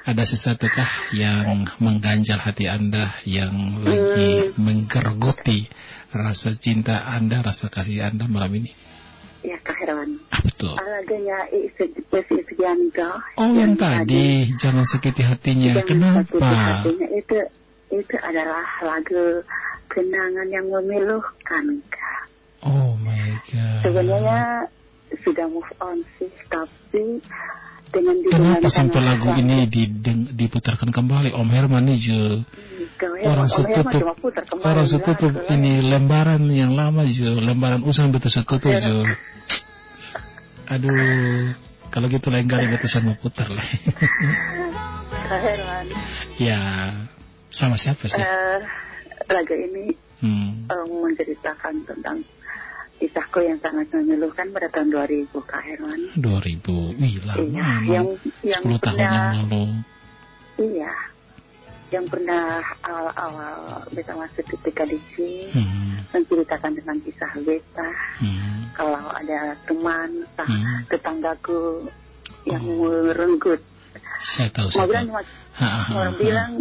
ada sesuatukah yang mengganjal hati Anda yang lagi hmm. menggerogoti rasa cinta Anda, rasa kasih Anda malam ini? Ya, Kak Herwan. Ah, betul. Alaganya Isgianto. Oh, yang, yang tadi, tadi, jangan sakiti hatinya. Jangan Kenapa? Sakiti hatinya itu itu adalah lagu kenangan yang memiluhkan kak. Oh my god. Sebenarnya sudah move on sih, tapi dengan Kenapa sampai lagu ini diputarkan kembali Om Herman nih Jo? Hmm, orang setutup, orang setutup ini lembaran yang lama Jo, lembaran usang betul setutup Jo. Aduh, kalau gitu lain kali betul sama putar lah. Herman. ya, sama siapa sih? Uh, lagu ini hmm. um, menceritakan tentang kisahku yang sangat memilukan pada tahun 2000 Kak Herman 2000 wih lama iya, yang, yang 10 tahun pernah, yang lalu iya yang pernah awal-awal beta masuk ke TKDC hmm. menceritakan tentang kisah beta hmm. kalau ada teman hmm. tetanggaku yang oh. merenggut saya tahu mau bilang mau bilang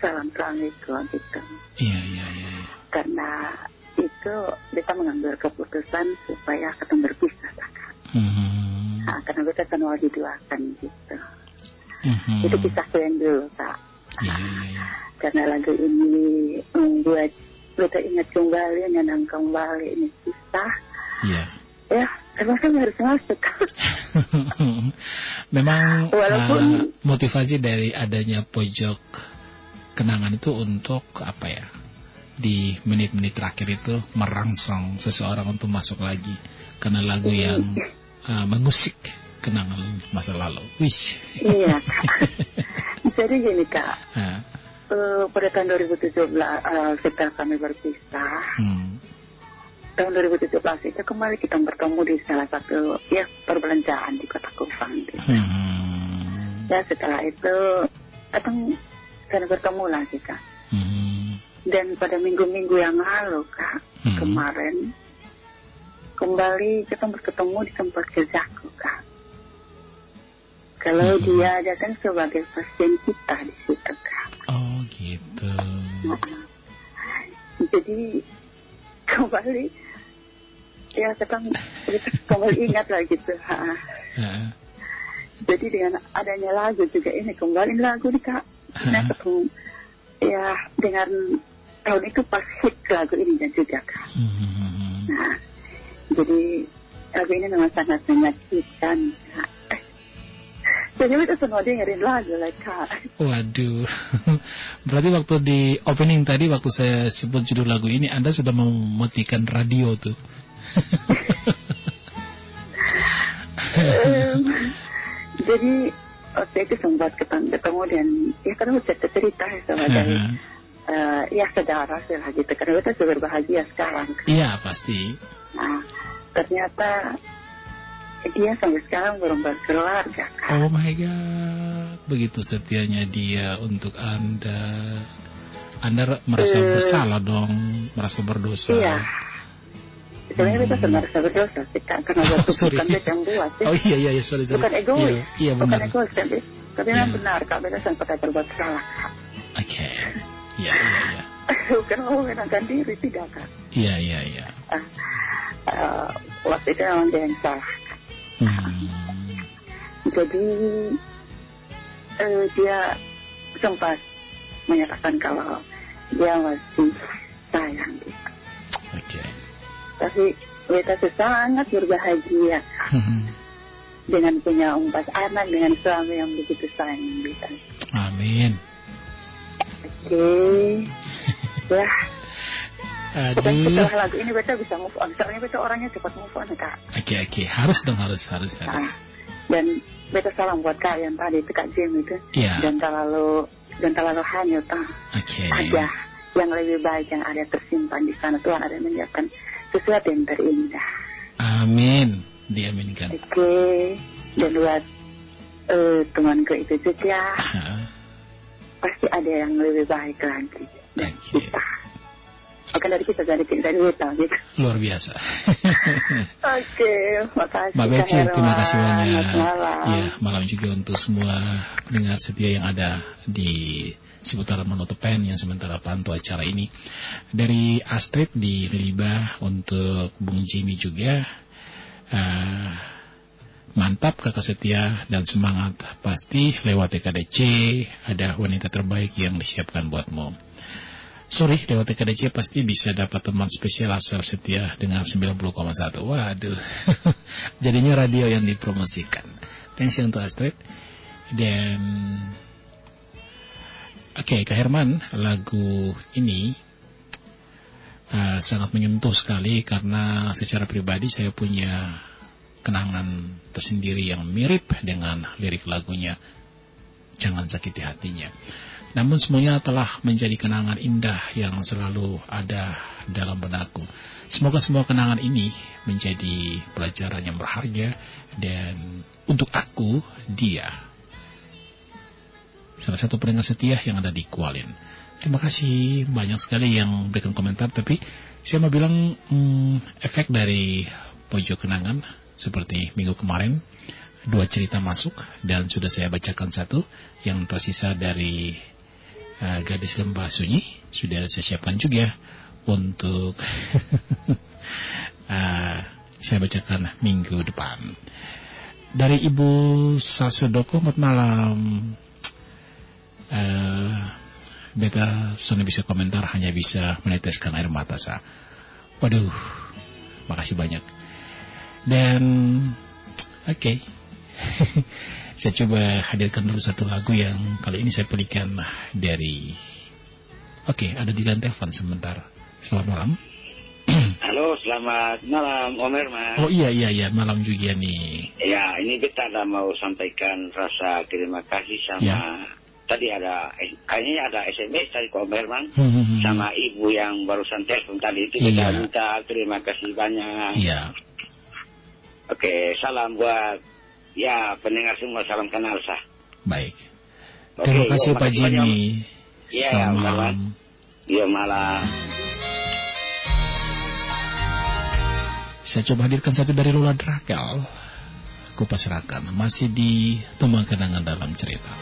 salam assalamualaikum gitu iya iya iya karena itu kita mengambil keputusan supaya ketemu berpisah kan. Hmm. Nah, karena kita kan mau diduakan gitu. Hmm. Itu kisahku yang dulu kak. Iya, iya, iya. Karena lagu ini membuat kita ingat kembali, mengenang kembali ini kisah. Iya. Ya, termasuk harus masuk. Memang Walaupun, uh, motivasi dari adanya pojok kenangan itu untuk apa ya? di menit-menit terakhir itu merangsang seseorang untuk masuk lagi karena lagu yang uh, mengusik kenangan masa lalu. Wih. Iya. Jadi gini kak, uh, pada tahun 2017 uh, setelah kami berpisah, hmm. tahun 2017 itu kembali kita bertemu di salah satu ya perbelanjaan di kota Kupang. Gitu. Hmm. Ya setelah itu, datang saya bertemu lagi kak. Hmm. Dan pada minggu-minggu yang lalu kak, hmm. kemarin kembali kita bertemu di tempat kerjaku kak. Kalau hmm. dia datang sebagai pasien kita di situ kak. Oh gitu. Nah, jadi kembali ya kita, kita kembali ingat lah gitu. Ha. Jadi dengan adanya lagu juga ini kembali lagu nih kak. Nah ketemu ya dengan tahun itu pas hit lagu ini juga kak. Hmm. Nah jadi lagu ini memang sangat menyakitkan. Jadi itu semua dengerin lagu lah kak. Waduh, berarti waktu di opening tadi waktu saya sebut judul lagu ini Anda sudah mematikan radio tuh. um, jadi waktu itu sempat ketemu, dan ya kan cerita cerita ya sama dari uh, ya saudara lah gitu karena kita sudah berbahagia sekarang. Iya pasti. Nah ternyata dia sampai sekarang belum berkeluarga kan. Oh my god, begitu setianya dia untuk anda. Anda merasa uh, bersalah dong, merasa berdosa. Iya. Sebenarnya kita hmm. merasa berdosa kan, karena oh, waktu bukan kita yang buat sih. Oh iya iya, iya sorry sorry. Bukan egois. Iya, iya benar. Bukan egois tapi, tapi yeah. memang benar kak, beda sempat berbuat salah. Oke, okay. iya iya iya. Bukan mau menangkan diri tidak kak. Iya iya iya. Uh, uh, waktu itu memang dia yang salah. Hmm. Jadi uh, dia sempat menyatakan kalau dia masih sayang gitu. Oke. Okay. Tapi kita sangat berbahagia hmm. dengan punya empat anak dengan suami yang begitu sayang kita. Amin. Oke. Okay. ya. Aduh. setelah lagu ini beta bisa move on. Soalnya beta orangnya cepat move on kak. Oke okay, oke, okay. harus dong harus harus harus. Nah, dan beta salam buat kalian tadi itu kak Jim itu. Iya. Dan terlalu dan terlalu hanyut. Oke. Okay. Ada yang lebih baik yang ada tersimpan di sana Tuhan ada menyiapkan sesuatu yang terindah. Amin. Diaminkan. Oke. Okay. Dan buat uh, temanku itu juga. Uh. Pasti ada yang lebih baik lagi. Dan okay. kita bukan dari kita dari dari kita gitu. Luar biasa. Oke, makasih. Mbak Beci, terima kasih banyak. Malam. Ya, malam juga untuk semua pendengar setia yang ada di seputaran Monotopen yang sementara pantau acara ini. Dari Astrid di Liliba untuk Bung Jimmy juga. Uh, mantap kakak setia dan semangat pasti lewat TKDC ada wanita terbaik yang disiapkan buatmu. Sorry, lewat TKDC pasti bisa dapat teman spesial asal setia dengan 90,1. Waduh, jadinya radio yang dipromosikan. Thanks ya untuk Astrid. Dan, oke, okay, Kak Herman, lagu ini uh, sangat menyentuh sekali karena secara pribadi saya punya kenangan tersendiri yang mirip dengan lirik lagunya. Jangan sakiti hatinya. Namun semuanya telah menjadi kenangan indah yang selalu ada dalam benakku. Semoga semua kenangan ini menjadi pelajaran yang berharga dan untuk aku, dia. Salah satu pendengar setia yang ada di Kualin. Terima kasih banyak sekali yang berikan komentar, tapi saya mau bilang hmm, efek dari pojok kenangan seperti minggu kemarin dua cerita masuk dan sudah saya bacakan satu yang tersisa dari uh, gadis lembah sunyi sudah saya siapkan juga untuk uh, saya bacakan minggu depan. Dari Ibu Sasudoko, selamat malam. Uh, beta Sony bisa komentar hanya bisa meneteskan air mata sa. Waduh, makasih banyak. Dan oke. Okay. Saya coba hadirkan dulu satu lagu yang kali ini saya pilihkan dari... Oke, okay, ada di lantai telepon sebentar. Selamat malam. Halo, selamat malam Om Herman. Oh iya, iya, iya, malam juga nih. Ya, ini kita ada mau sampaikan rasa terima kasih sama... Ya. Tadi ada, eh, kayaknya ada SMS tadi Om Herman. Hmm, hmm. Sama ibu yang barusan telepon tadi itu kita minta terima kasih banyak. Iya. Oke, salam buat Ya, pendengar semua salam kenal sah. Baik. Oke, Terima kasih Pak Jimmy. Ya, Selamat malam. Iya malam. Saya coba hadirkan satu dari Lula Drakel. Kupasrahkan masih di teman kenangan dalam cerita.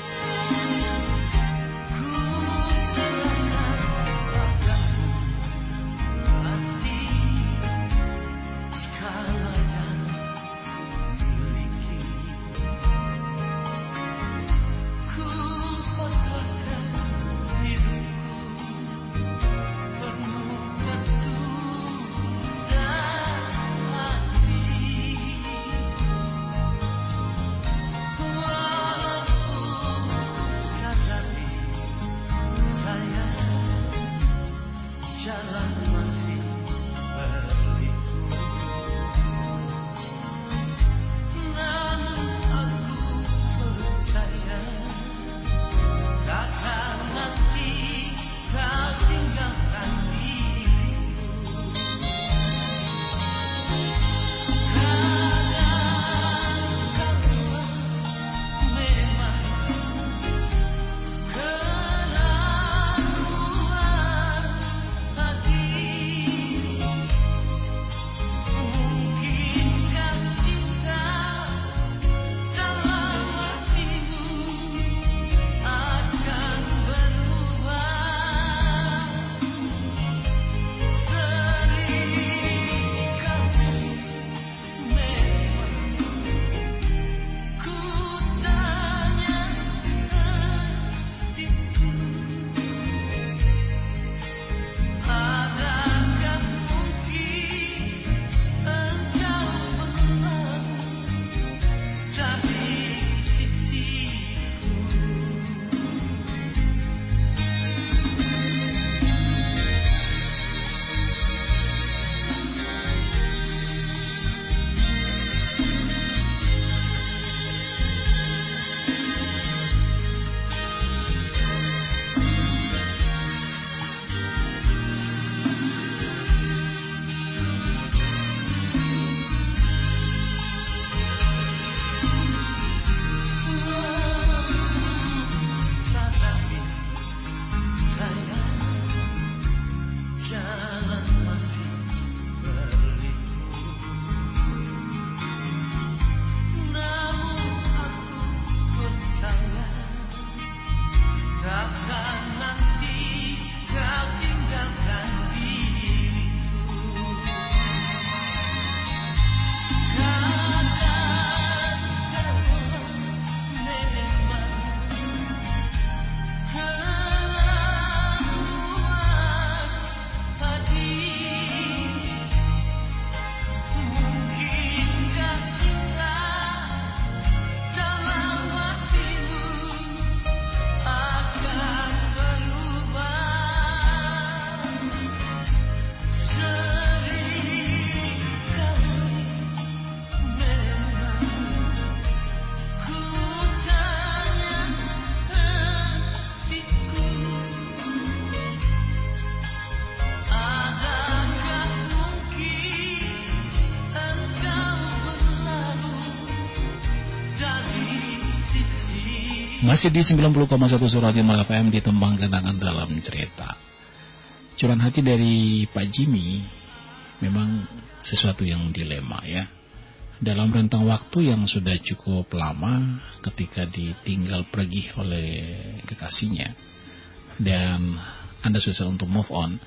Masih di 90,1 Surat Yamal FM di Tembang Kenangan dalam cerita. Curahan hati dari Pak Jimmy memang sesuatu yang dilema ya. Dalam rentang waktu yang sudah cukup lama ketika ditinggal pergi oleh kekasihnya dan Anda susah untuk move on,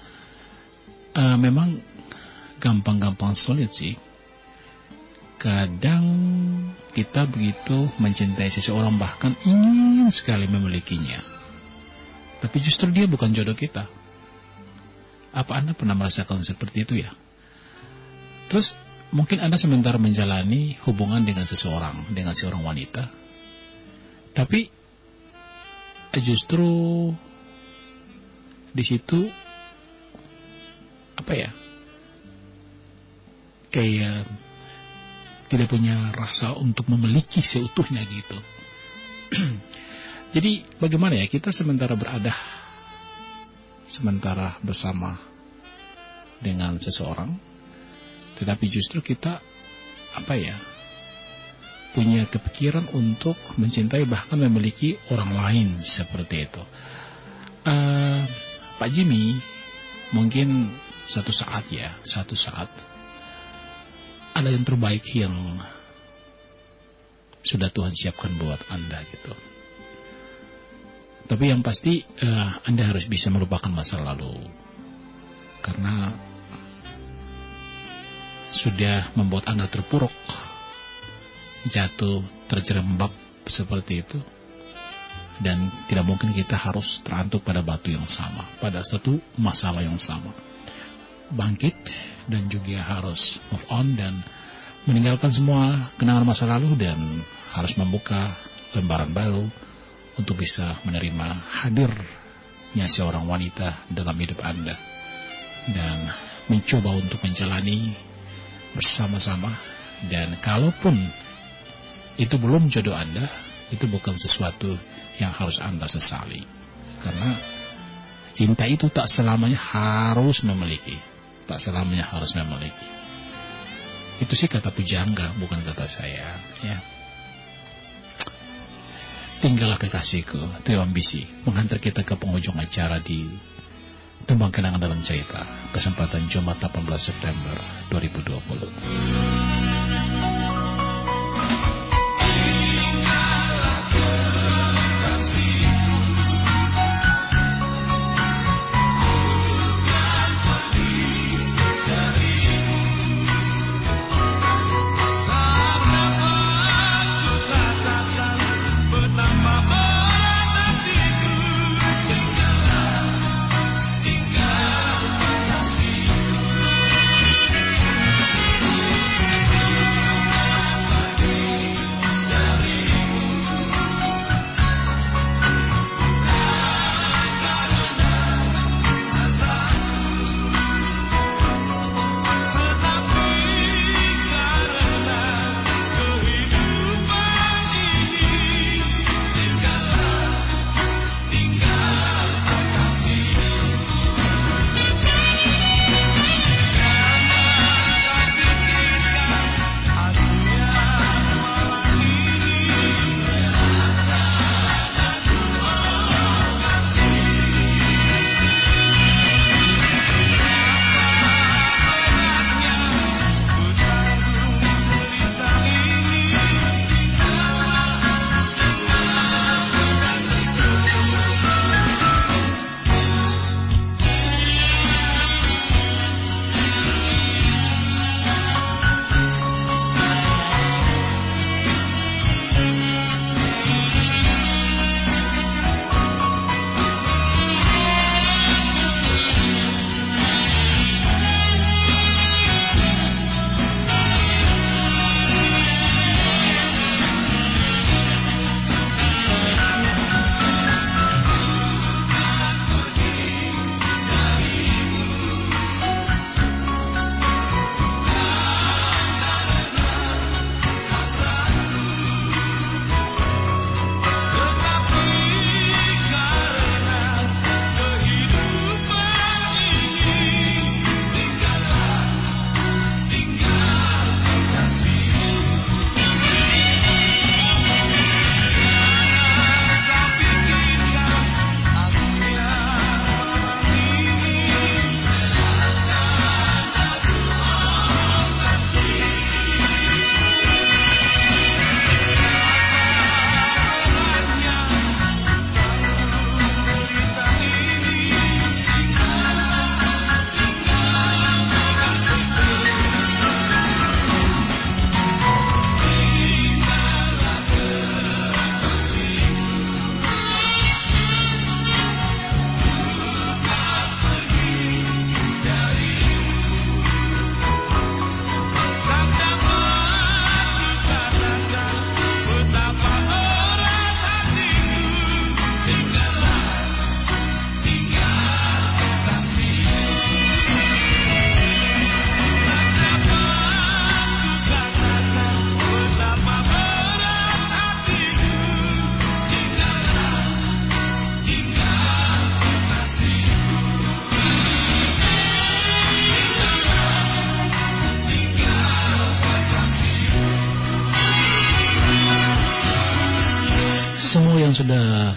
uh, memang gampang-gampang sulit sih kadang kita begitu mencintai seseorang bahkan ingin sekali memilikinya. Tapi justru dia bukan jodoh kita. Apa Anda pernah merasakan seperti itu ya? Terus mungkin Anda sementara menjalani hubungan dengan seseorang, dengan seorang wanita. Tapi justru di situ apa ya? Kayak tidak punya rasa untuk memiliki seutuhnya gitu. Jadi bagaimana ya kita sementara berada sementara bersama dengan seseorang tetapi justru kita apa ya punya kepikiran untuk mencintai bahkan memiliki orang lain seperti itu. Uh, Pak Jimmy mungkin satu saat ya, satu saat ada yang terbaik yang sudah Tuhan siapkan buat Anda gitu. Tapi yang pasti uh, Anda harus bisa melupakan masa lalu. Karena sudah membuat Anda terpuruk, jatuh, terjerembab seperti itu. Dan tidak mungkin kita harus terantuk pada batu yang sama, pada satu masalah yang sama bangkit dan juga harus move on dan meninggalkan semua kenangan masa lalu dan harus membuka lembaran baru untuk bisa menerima hadirnya seorang wanita dalam hidup Anda. dan mencoba untuk menjalani bersama-sama dan kalaupun itu belum jodoh Anda, itu bukan sesuatu yang harus Anda sesali. Karena cinta itu tak selamanya harus memiliki, tak selamanya harus memiliki. Itu sih kata pujangga, bukan kata saya, ya. Tinggallah kekasihku, itu ambisi, menghantar kita ke penghujung acara di Tembang Kenangan dalam Cerita, kesempatan Jumat 18 September 2020.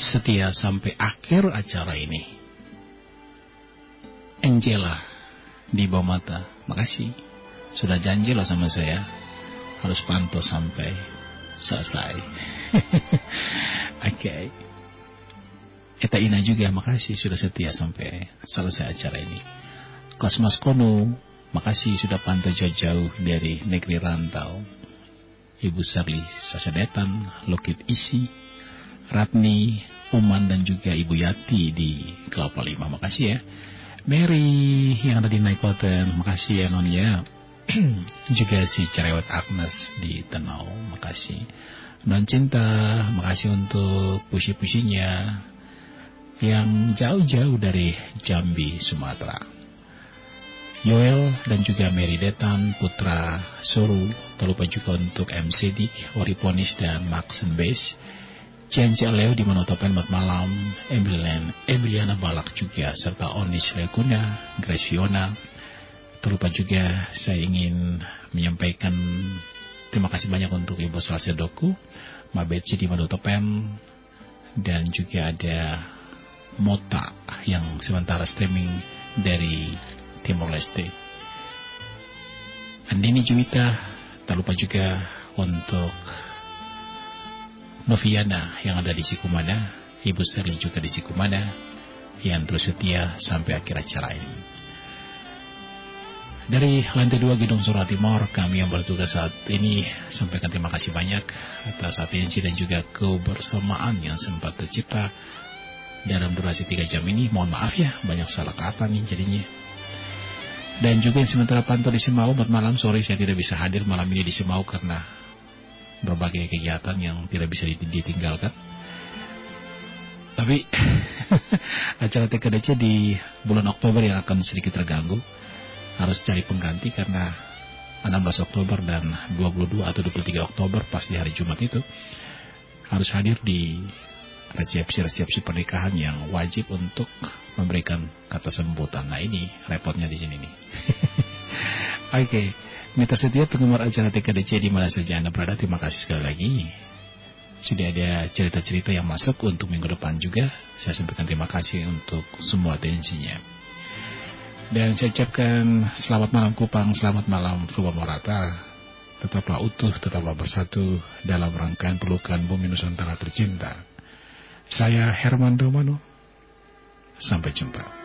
Setia sampai akhir acara ini. Angela di bawah mata, makasih. Sudah janji loh sama saya. Harus pantau sampai selesai. Oke. okay. Eta Ina juga, makasih sudah setia sampai selesai acara ini. Kosmas Kono, makasih sudah pantau jauh-jauh dari negeri rantau. Ibu Sarli Sasadetan, Lokit Isi, Ratni, Uman dan juga Ibu Yati di Kelapa Lima. Makasih ya. Mary yang ada di Naikoten, makasih ya Nonnya. juga si cerewet Agnes di Tenau, makasih. Non Cinta, makasih untuk pusi-pusinya yang jauh-jauh dari Jambi, Sumatera. Yoel dan juga Mary Detan, Putra Soru, tak lupa juga untuk MC Dik, Oriponis dan Maxen Base, Cianci Leo di Monotopen Mat Malam, Emilian, Emiliana Balak juga, serta Onis Lekuna, Grace Fiona. Terlupa juga saya ingin menyampaikan terima kasih banyak untuk Ibu Salsa Doku, Mabetsi di Monotopen, dan juga ada Mota yang sementara streaming dari Timor Leste. Andini Juwita, tak lupa juga untuk Noviana yang ada di Sikumana, Ibu Seri juga di Sikumana, yang terus setia sampai akhir acara ini. Dari lantai dua Gedung Surah Timur, kami yang bertugas saat ini sampaikan terima kasih banyak atas atensi dan juga kebersamaan yang sempat tercipta dalam durasi tiga jam ini. Mohon maaf ya, banyak salah kata nih jadinya. Dan juga yang sementara pantau di Semau, buat malam sore saya tidak bisa hadir malam ini di Semau karena berbagai kegiatan yang tidak bisa ditinggalkan. Tapi acara TKDC di bulan Oktober yang akan sedikit terganggu. Harus cari pengganti karena 16 Oktober dan 22 atau 23 Oktober pas di hari Jumat itu harus hadir di resepsi-resepsi pernikahan yang wajib untuk memberikan kata sambutan. Nah ini repotnya di sini nih. Oke, okay. Mitra setia penggemar acara TKDC di mana saja Anda berada, terima kasih sekali lagi. Sudah ada cerita-cerita yang masuk untuk minggu depan juga. Saya sampaikan terima kasih untuk semua atensinya. Dan saya ucapkan selamat malam Kupang, selamat malam Fuba Morata. Tetaplah utuh, tetaplah bersatu dalam rangkaian pelukan bumi Nusantara tercinta. Saya Herman Domano. Sampai jumpa.